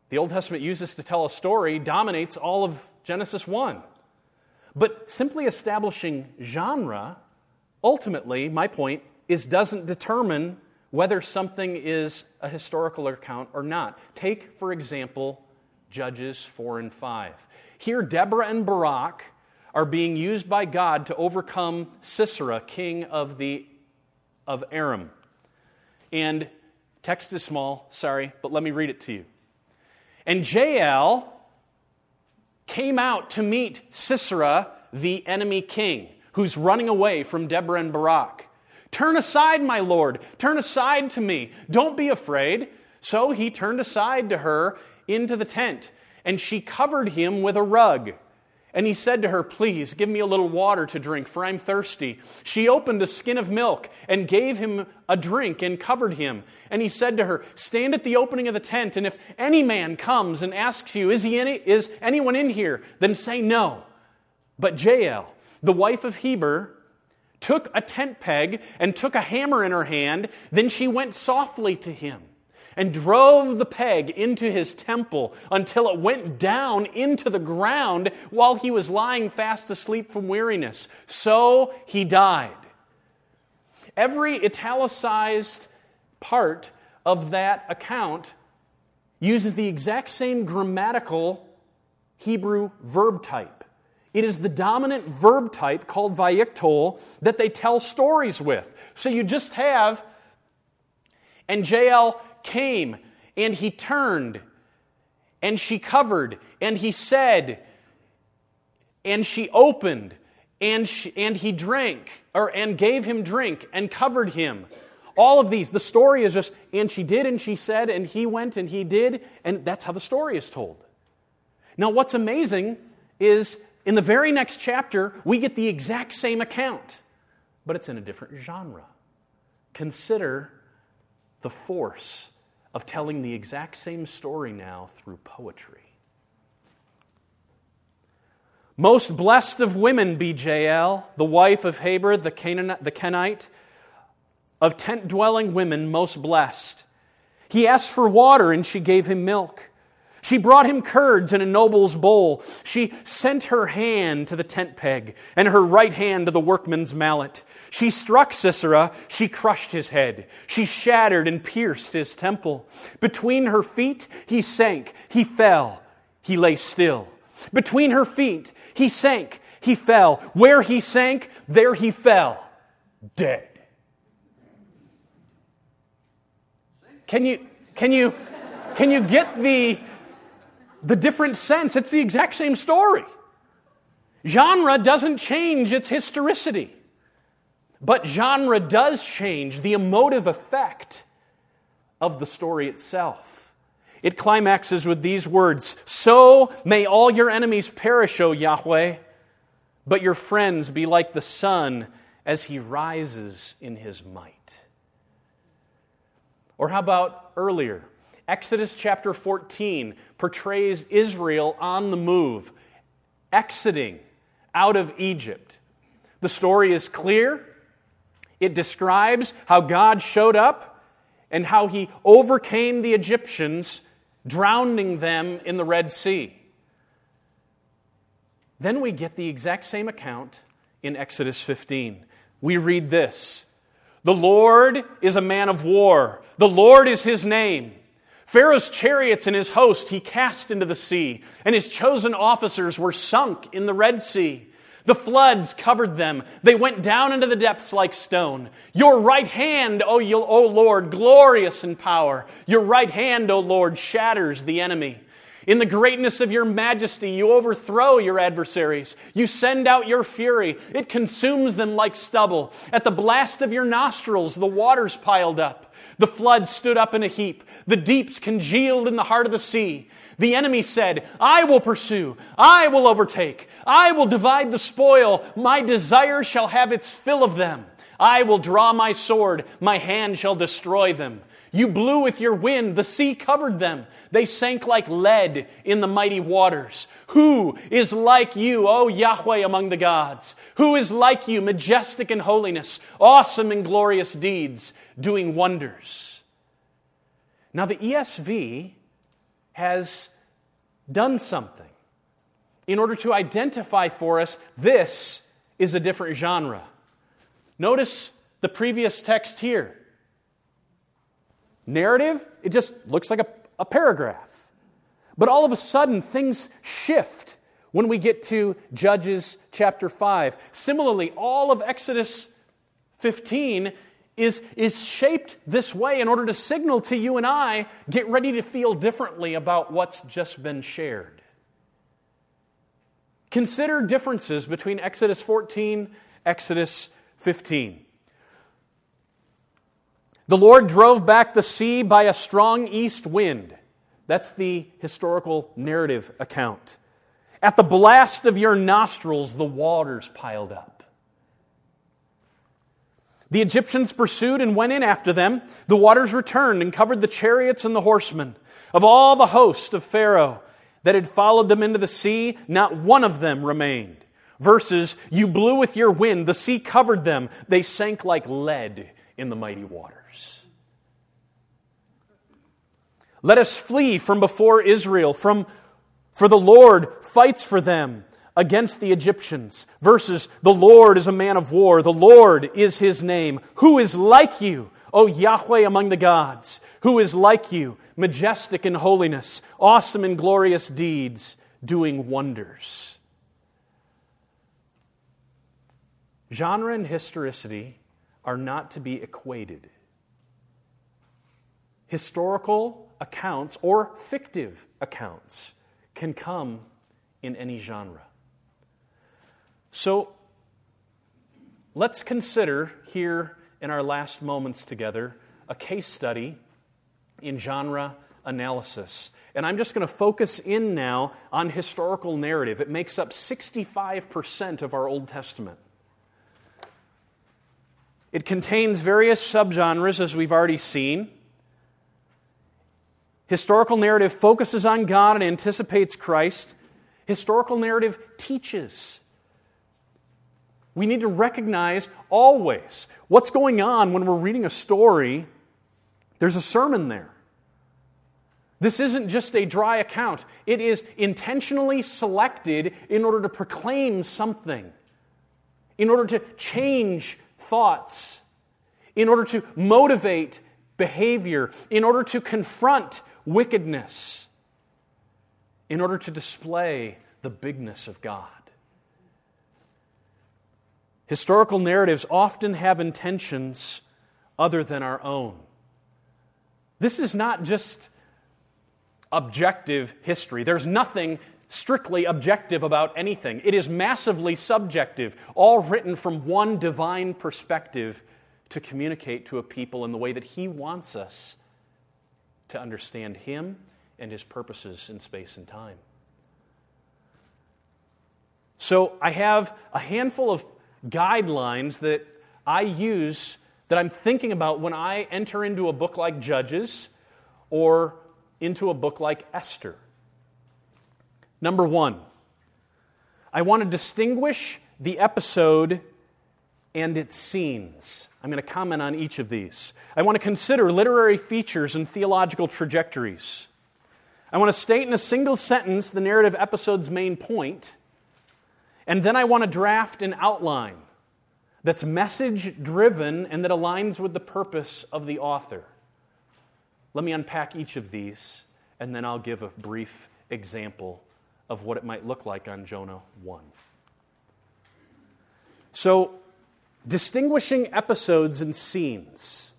the Old Testament uses to tell a story dominates all of Genesis 1. But simply establishing genre, ultimately, my point is doesn't determine whether something is a historical account or not. Take, for example, Judges 4 and 5. Here, Deborah and Barak are being used by God to overcome Sisera, king of, the, of Aram. And text is small, sorry, but let me read it to you. And Jael came out to meet Sisera, the enemy king, who's running away from Deborah and Barak. Turn aside, my lord. Turn aside to me. Don't be afraid. So he turned aside to her into the tent, and she covered him with a rug. And he said to her, Please give me a little water to drink, for I'm thirsty. She opened a skin of milk and gave him a drink and covered him. And he said to her, Stand at the opening of the tent, and if any man comes and asks you, Is, he any, is anyone in here? then say no. But Jael, the wife of Heber, took a tent peg and took a hammer in her hand. Then she went softly to him and drove the peg into his temple until it went down into the ground while he was lying fast asleep from weariness. So he died. Every italicized part of that account uses the exact same grammatical Hebrew verb type. It is the dominant verb type called vayiktol that they tell stories with. So you just have, and Jael came and he turned and she covered and he said and she opened and, she, and he drank or and gave him drink and covered him. All of these the story is just and she did and she said and he went and he did and that's how the story is told. Now what's amazing is in the very next chapter we get the exact same account but it's in a different genre. Consider the force of telling the exact same story now through poetry. Most blessed of women be Jael, the wife of Heber the, Canaanite, the Kenite, of tent dwelling women, most blessed. He asked for water, and she gave him milk. She brought him curds in a noble's bowl. She sent her hand to the tent peg and her right hand to the workman's mallet. She struck Sisera. She crushed his head. She shattered and pierced his temple. Between her feet, he sank. He fell. He lay still. Between her feet, he sank. He fell. Where he sank, there he fell. Dead. Can you, can you, can you get the, the different sense. It's the exact same story. Genre doesn't change its historicity, but genre does change the emotive effect of the story itself. It climaxes with these words So may all your enemies perish, O Yahweh, but your friends be like the sun as he rises in his might. Or how about earlier? Exodus chapter 14 portrays Israel on the move, exiting out of Egypt. The story is clear. It describes how God showed up and how he overcame the Egyptians, drowning them in the Red Sea. Then we get the exact same account in Exodus 15. We read this The Lord is a man of war, the Lord is his name. Pharaoh's chariots and his host he cast into the sea, and his chosen officers were sunk in the Red Sea. The floods covered them. They went down into the depths like stone. Your right hand, O, o Lord, glorious in power. Your right hand, O Lord, shatters the enemy. In the greatness of your majesty, you overthrow your adversaries. You send out your fury. It consumes them like stubble. At the blast of your nostrils, the waters piled up. The flood stood up in a heap. The deeps congealed in the heart of the sea. The enemy said, I will pursue. I will overtake. I will divide the spoil. My desire shall have its fill of them. I will draw my sword. My hand shall destroy them. You blew with your wind. The sea covered them. They sank like lead in the mighty waters. Who is like you, O Yahweh, among the gods? Who is like you, majestic in holiness, awesome in glorious deeds? doing wonders. Now, the ESV has done something. in order to identify for us this is a different genre. Notice the previous text here. Narrative, it just looks like a, a paragraph. But all of a sudden, things shift when we get to Judges chapter 5. Similarly, all of Exodus 15 is, is shaped this way in order to signal to you and I get ready to feel differently about what's just been shared. Consider differences between Exodus 14, Exodus 15. The Lord drove back the sea by a strong east wind. That's the historical narrative account. At the blast of your nostrils, the waters piled up. The Egyptians pursued and went in after them. The waters returned and covered the chariots and the horsemen. Of all the host of Pharaoh that had followed them into the sea, not one of them remained. Verses, you blew with your wind, the sea covered them, they sank like lead in the mighty waters. Let us flee from before Israel, from, for the Lord fights for them against the Egyptians. Verses, the Lord is a man of war, the Lord is his name. Who is like you, O Yahweh among the gods? Who is like you, majestic in holiness, awesome in glorious deeds, doing wonders? Genre and historicity are not to be equated. Historical accounts or fictive accounts can come in any genre. So let's consider here in our last moments together a case study in genre analysis. And I'm just going to focus in now on historical narrative. It makes up 65% of our Old Testament. It contains various subgenres, as we've already seen. Historical narrative focuses on God and anticipates Christ. Historical narrative teaches. We need to recognize always what's going on when we're reading a story. There's a sermon there. This isn't just a dry account, it is intentionally selected in order to proclaim something, in order to change thoughts, in order to motivate behavior, in order to confront wickedness, in order to display the bigness of God. Historical narratives often have intentions other than our own. This is not just objective history. There's nothing strictly objective about anything. It is massively subjective, all written from one divine perspective to communicate to a people in the way that He wants us to understand Him and His purposes in space and time. So I have a handful of guidelines that I use that I'm thinking about when I enter into a book like Judges or into a book like Esther. Number one, I want to distinguish the episode and its scenes. I'm going to comment on each of these. I want to consider literary features and theological trajectories. I want to state in a single sentence the narrative episode's main point, and then I want to draft an outline that's message driven and that aligns with the purpose of the author. Let me unpack each of these, and then I'll give a brief example of what it might look like on Jonah 1. So, distinguishing episodes and scenes.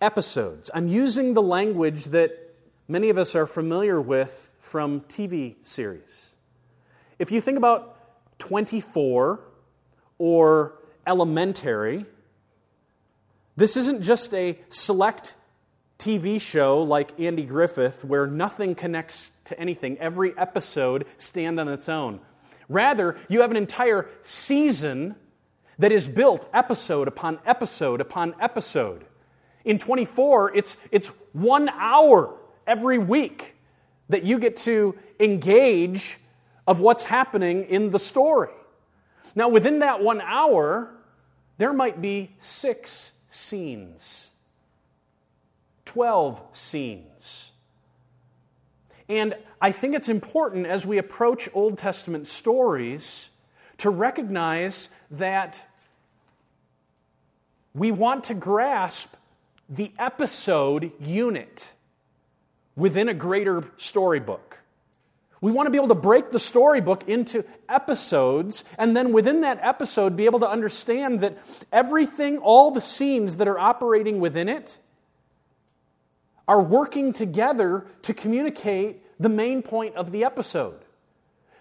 Episodes. I'm using the language that many of us are familiar with from TV series. If you think about 24 or Elementary, this isn't just a select TV show like Andy Griffith where nothing connects to anything. Every episode stand on its own. Rather, you have an entire season that is built episode upon episode upon episode. In 24, it's, it's one hour every week that you get to engage of what's happening in the story. Now, within that one hour, there might be six scenes, 12 scenes. And I think it's important as we approach Old Testament stories to recognize that we want to grasp the episode unit within a greater storybook. We want to be able to break the storybook into episodes, and then within that episode, be able to understand that everything, all the scenes that are operating within it, are working together to communicate the main point of the episode.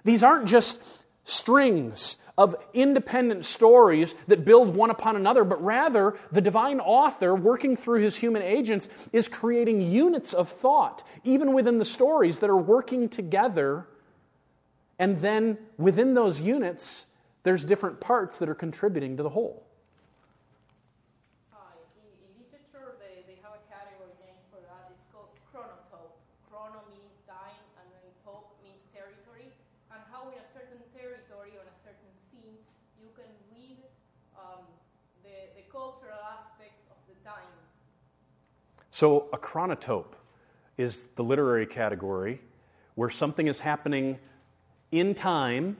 These aren't just strings of independent stories that build one upon another, but rather the divine author, working through his human agents, is creating units of thought, even within the stories that are working together. And then within those units, there's different parts that are contributing to the whole. Uh, in, in literature, they, they have a category name for that. It's called chronotope. Chrono means time, and then tope means territory. And how in a certain territory or in a certain scene, you can read um, the, the cultural aspects of the time. So, a chronotope is the literary category where something is happening in time,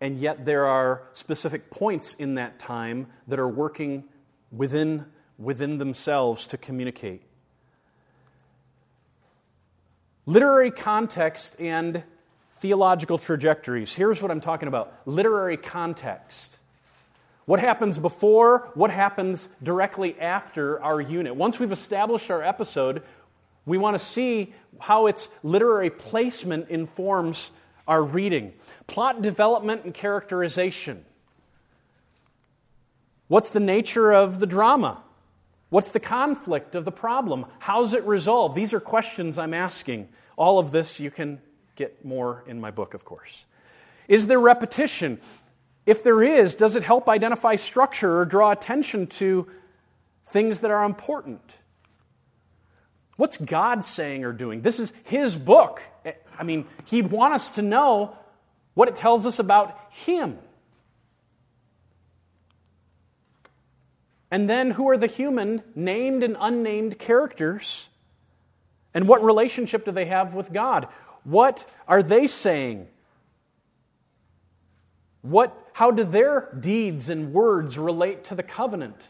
and yet there are specific points in that time that are working within, within themselves to communicate. Literary context and theological trajectories. Here's what I'm talking about literary context. What happens before, what happens directly after our unit. Once we've established our episode, we want to see how its literary placement informs our reading. Plot development and characterization. What's the nature of the drama? What's the conflict of the problem? How's it resolved? These are questions I'm asking. All of this you can get more in my book, of course. Is there repetition? If there is, does it help identify structure or draw attention to things that are important? What's God saying or doing? This is His book. I mean, He'd want us to know what it tells us about Him. And then, who are the human, named and unnamed characters? And what relationship do they have with God? What are they saying? What, how do their deeds and words relate to the covenant?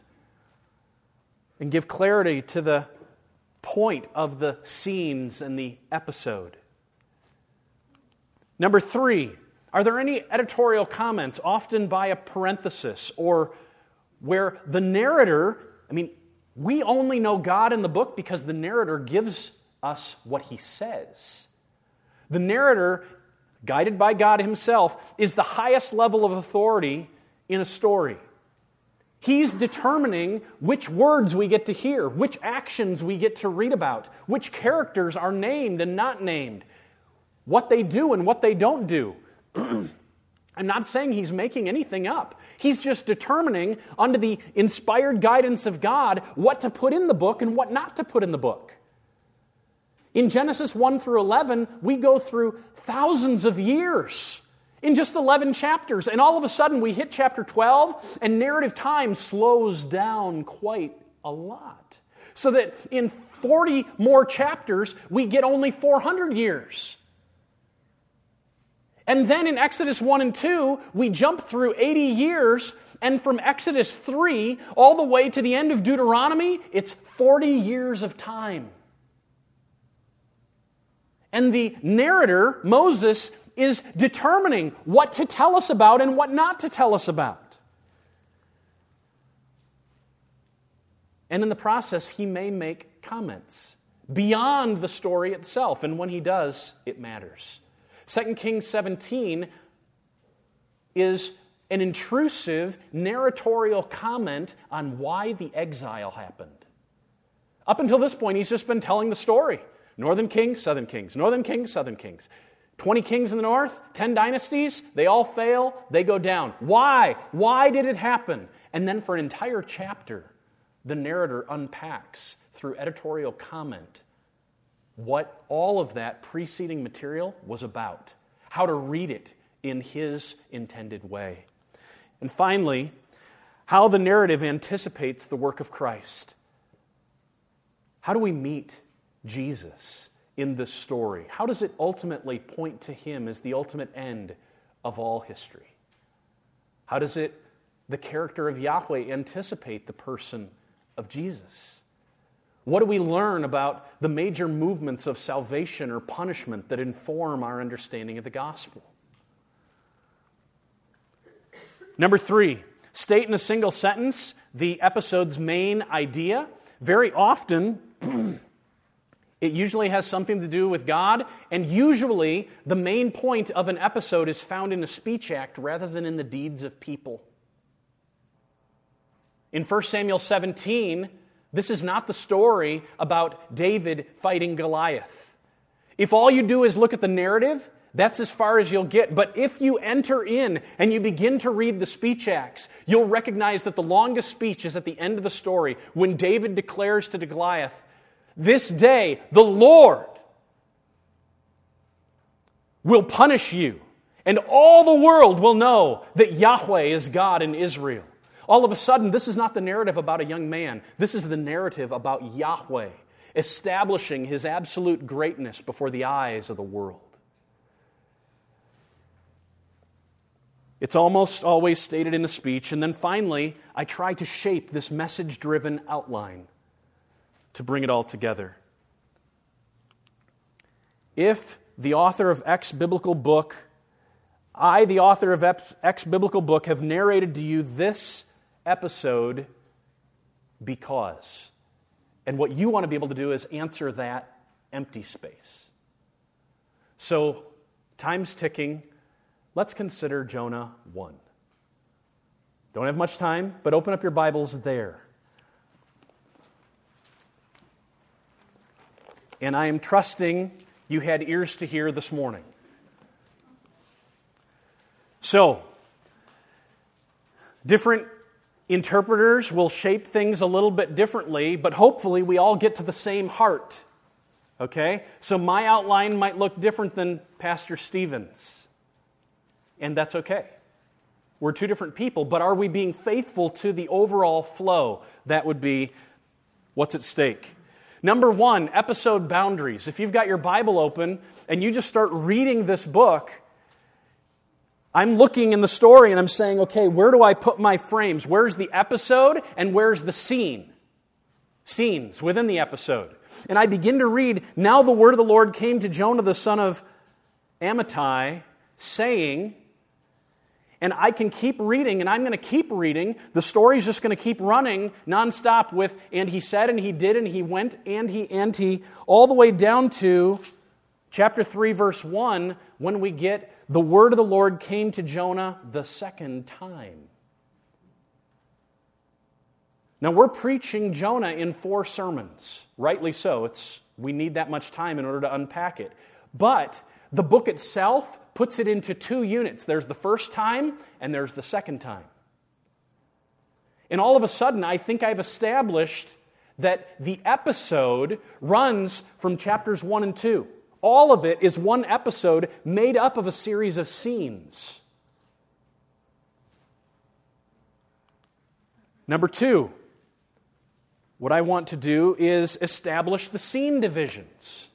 And give clarity to the point of the scenes and the episode. Number three, are there any editorial comments, often by a parenthesis, or where the narrator, I mean, we only know God in the book because the narrator gives us what he says. The narrator, guided by God himself, is the highest level of authority in a story. He's determining which words we get to hear, which actions we get to read about, which characters are named and not named, what they do and what they don't do. I'm not saying he's making anything up. He's just determining, under the inspired guidance of God, what to put in the book and what not to put in the book. In Genesis 1 through 11, we go through thousands of years in just 11 chapters. And all of a sudden, we hit chapter 12, and narrative time slows down quite a lot. So that in 40 more chapters, we get only 400 years. And then in Exodus 1 and 2, we jump through 80 years, and from Exodus 3 all the way to the end of Deuteronomy, it's 40 years of time. And the narrator, Moses, is determining what to tell us about and what not to tell us about. And in the process, he may make comments beyond the story itself. And when he does, it matters. 2 Kings 17 is an intrusive narratorial comment on why the exile happened. Up until this point, he's just been telling the story. Northern kings, southern kings, northern kings, southern kings. 20 kings in the north, 10 dynasties, they all fail, they go down. Why? Why did it happen? And then for an entire chapter, the narrator unpacks through editorial comment what all of that preceding material was about, how to read it in his intended way. And finally, how the narrative anticipates the work of Christ. How do we meet Jesus in this story? How does it ultimately point to him as the ultimate end of all history? How does it, the character of Yahweh, anticipate the person of Jesus? What do we learn about the major movements of salvation or punishment that inform our understanding of the gospel? Number three, state in a single sentence the episode's main idea. Very often, it usually has something to do with God, and usually the main point of an episode is found in a speech act rather than in the deeds of people. In 1 Samuel 17, this is not the story about David fighting Goliath. If all you do is look at the narrative, that's as far as you'll get. But if you enter in and you begin to read the speech acts, you'll recognize that the longest speech is at the end of the story when David declares to Goliath, This day the Lord will punish you, and all the world will know that Yahweh is God in Israel. All of a sudden, this is not the narrative about a young man. This is the narrative about Yahweh establishing his absolute greatness before the eyes of the world. It's almost always stated in a speech. And then finally, I try to shape this message driven outline to bring it all together. If the author of X biblical book, I, the author of X biblical book, have narrated to you this episode because. And what you want to be able to do is answer that empty space. So, time's ticking. Let's consider Jonah 1. Don't have much time, but open up your Bibles there. And I am trusting you had ears to hear this morning. So, different interpreters will shape things a little bit differently, but hopefully we all get to the same heart. Okay? So, my outline might look different than Pastor Stevens and that's okay. We're two different people, but are we being faithful to the overall flow? That would be what's at stake. Number one, episode boundaries. If you've got your Bible open and you just start reading this book, I'm looking in the story and I'm saying, okay, where do I put my frames? Where's the episode and where's the scene? Scenes within the episode. And I begin to read, now the word of the Lord came to Jonah the son of Amittai, saying, and I can keep reading, and I'm going to keep reading. The story's just going to keep running nonstop with, and he said, and he did, and he went, and he, and he, all the way down to chapter 3, verse 1, when we get the word of the Lord came to Jonah the second time. Now, we're preaching Jonah in four sermons, rightly so. It's, we need that much time in order to unpack it. But the book itself puts it into two units there's the first time, and there's the second time. And all of a sudden, I think I've established that the episode runs from chapters 1 and 2. All of it is one episode made up of a series of scenes. Number two, what I want to do is establish the scene divisions.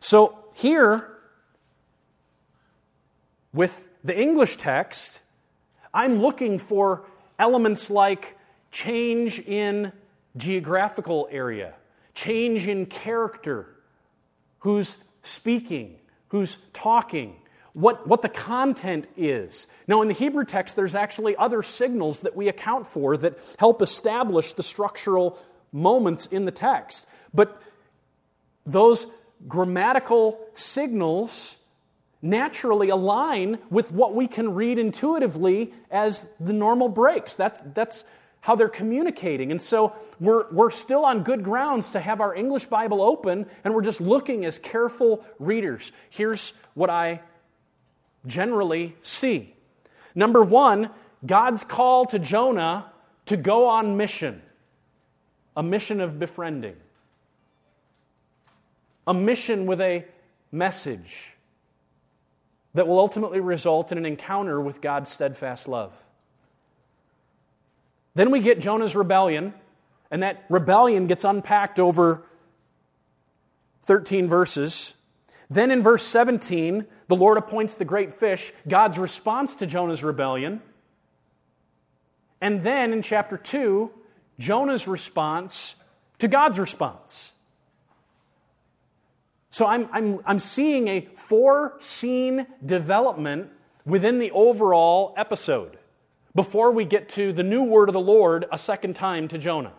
So here, with the English text, I'm looking for elements like change in geographical area, change in character, who's speaking, who's talking, what, what the content is. Now, in the Hebrew text, there's actually other signals that we account for that help establish the structural moments in the text. But those grammatical signals naturally align with what we can read intuitively as the normal breaks. That's, that's how they're communicating. And so we're, we're still on good grounds to have our English Bible open, and we're just looking as careful readers. Here's what I generally see. Number one, God's call to Jonah to go on mission, a mission of befriending, a mission with a message that will ultimately result in an encounter with God's steadfast love. Then we get Jonah's rebellion, and that rebellion gets unpacked over 13 verses. Then in verse 17, the Lord appoints the great fish, God's response to Jonah's rebellion. And then in chapter 2, Jonah's response to God's response. So I'm, I'm, I'm seeing a foreseen development within the overall episode before we get to the new word of the Lord a second time to Jonah.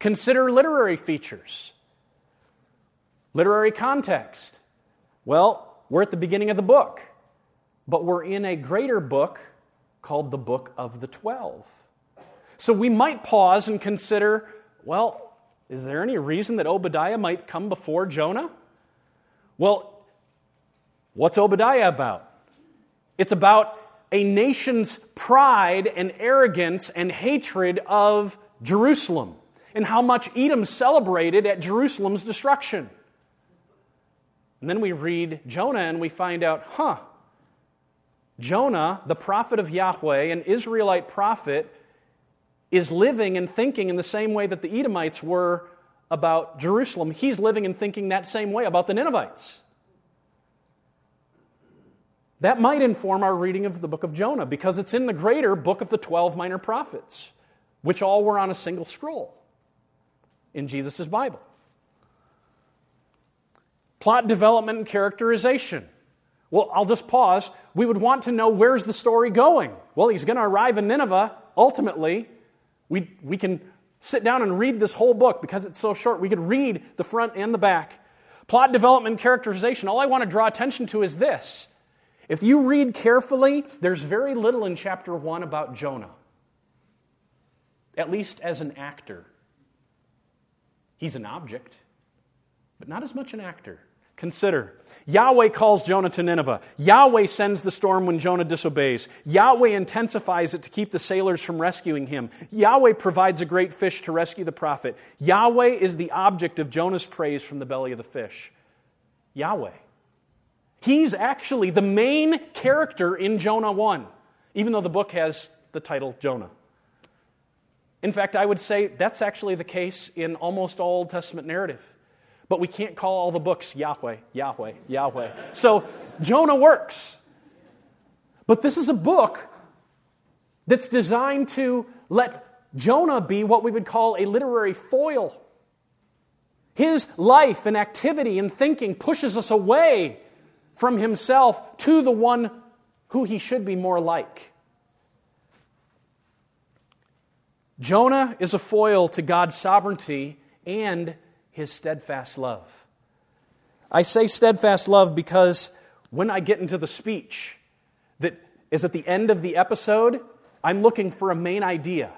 Consider literary features, literary context. Well, we're at the beginning of the book, but we're in a greater book called the Book of the Twelve. So we might pause and consider well, is there any reason that Obadiah might come before Jonah? Well, what's Obadiah about? It's about a nation's pride and arrogance and hatred of Jerusalem and how much Edom celebrated at Jerusalem's destruction. And then we read Jonah and we find out, huh, Jonah, the prophet of Yahweh, an Israelite prophet, is living and thinking in the same way that the Edomites were about Jerusalem. He's living and thinking that same way about the Ninevites. That might inform our reading of the book of Jonah because it's in the greater book of the 12 minor prophets, which all were on a single scroll in Jesus' Bible. Plot development and characterization. Well, I'll just pause. We would want to know where's the story going? Well, he's going to arrive in Nineveh ultimately. We, we can sit down and read this whole book because it's so short. We could read the front and the back. Plot development characterization. All I want to draw attention to is this. If you read carefully, there's very little in chapter 1 about Jonah, at least as an actor. He's an object, but not as much an actor. Consider Yahweh calls Jonah to Nineveh. Yahweh sends the storm when Jonah disobeys. Yahweh intensifies it to keep the sailors from rescuing him. Yahweh provides a great fish to rescue the prophet. Yahweh is the object of Jonah's praise from the belly of the fish. Yahweh. He's actually the main character in Jonah 1, even though the book has the title Jonah. In fact, I would say that's actually the case in almost all Old Testament narrative. But we can't call all the books Yahweh, Yahweh, Yahweh. So Jonah works. But this is a book that's designed to let Jonah be what we would call a literary foil. His life and activity and thinking pushes us away from himself to the one who he should be more like. Jonah is a foil to God's sovereignty and his steadfast love. I say steadfast love because when I get into the speech that is at the end of the episode, I'm looking for a main idea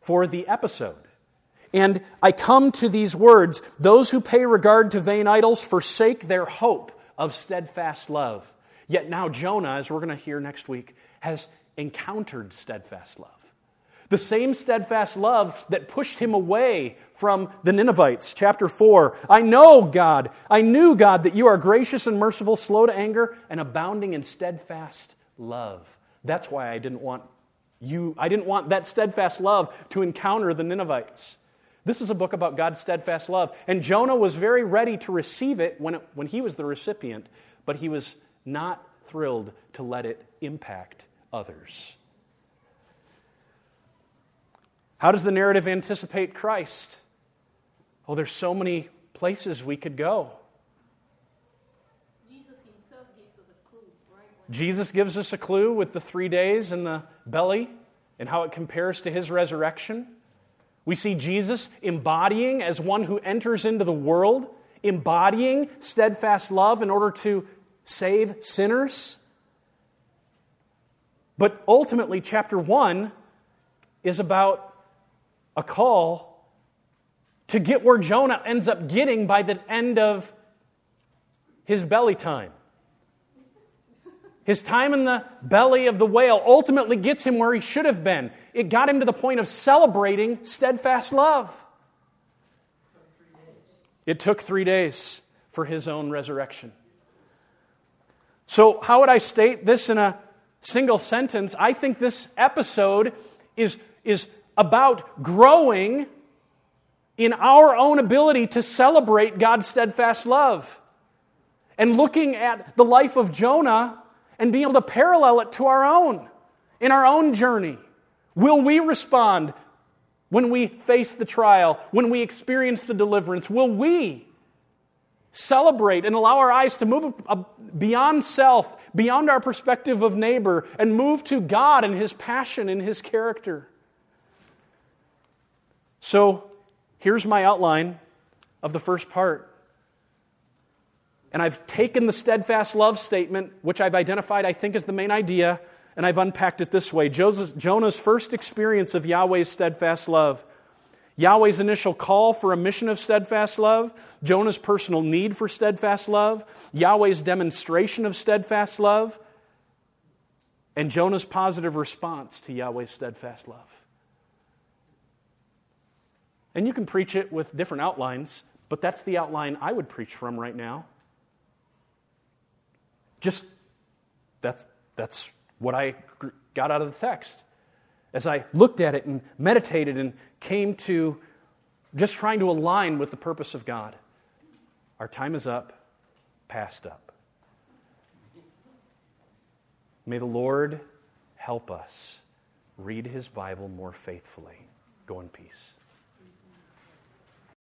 for the episode. And I come to these words those who pay regard to vain idols forsake their hope of steadfast love. Yet now Jonah, as we're going to hear next week, has encountered steadfast love. The same steadfast love that pushed him away from the Ninevites. Chapter 4 I know, God, I knew, God, that you are gracious and merciful, slow to anger, and abounding in steadfast love. That's why I didn't want you, I didn't want that steadfast love to encounter the Ninevites. This is a book about God's steadfast love. And Jonah was very ready to receive it when, it, when he was the recipient, but he was not thrilled to let it impact others. How does the narrative anticipate Christ? Oh, there's so many places we could go. Jesus himself gives us a clue, right? Jesus gives us a clue with the three days in the belly and how it compares to his resurrection. We see Jesus embodying as one who enters into the world, embodying steadfast love in order to save sinners. But ultimately, chapter 1 is about a call to get where Jonah ends up getting by the end of his belly time. His time in the belly of the whale ultimately gets him where he should have been. It got him to the point of celebrating steadfast love. It took three days for his own resurrection. So, how would I state this in a single sentence? I think this episode is, is about growing in our own ability to celebrate God's steadfast love. And looking at the life of Jonah and being able to parallel it to our own, in our own journey. Will we respond when we face the trial, when we experience the deliverance? Will we celebrate and allow our eyes to move beyond self, beyond our perspective of neighbor, and move to God and His passion and His character? So, here's my outline of the first part. And I've taken the steadfast love statement, which I've identified, I think, as the main idea, and I've unpacked it this way Jonah's first experience of Yahweh's steadfast love. Yahweh's initial call for a mission of steadfast love, Jonah's personal need for steadfast love, Yahweh's demonstration of steadfast love, and Jonah's positive response to Yahweh's steadfast love. And you can preach it with different outlines, but that's the outline I would preach from right now. Just that's, that's what I got out of the text. As I looked at it and meditated and came to just trying to align with the purpose of God. Our time is up, passed up. May the Lord help us read his Bible more faithfully. Go in peace.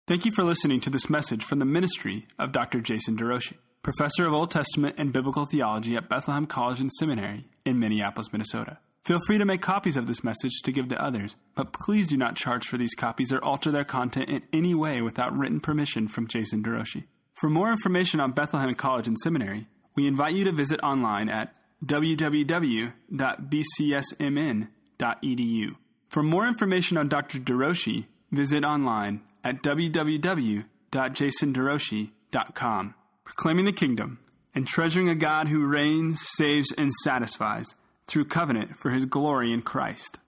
Thank you for listening to this message from the ministry of Dr. Jason DeRouchie professor of Old Testament and Biblical Theology at Bethlehem College and Seminary in Minneapolis, Minnesota. Feel free to make copies of this message to give to others, but please do not charge for these copies or alter their content in any way without written permission from Jason DeRouchie. For more information on Bethlehem College and Seminary, we invite you to visit online at www.bcsmn.edu. For more information on Dr. DeRouchie, visit online at www.jasonderouchie.com proclaiming the kingdom, and treasuring a God who reigns, saves, and satisfies through covenant for his glory in Christ.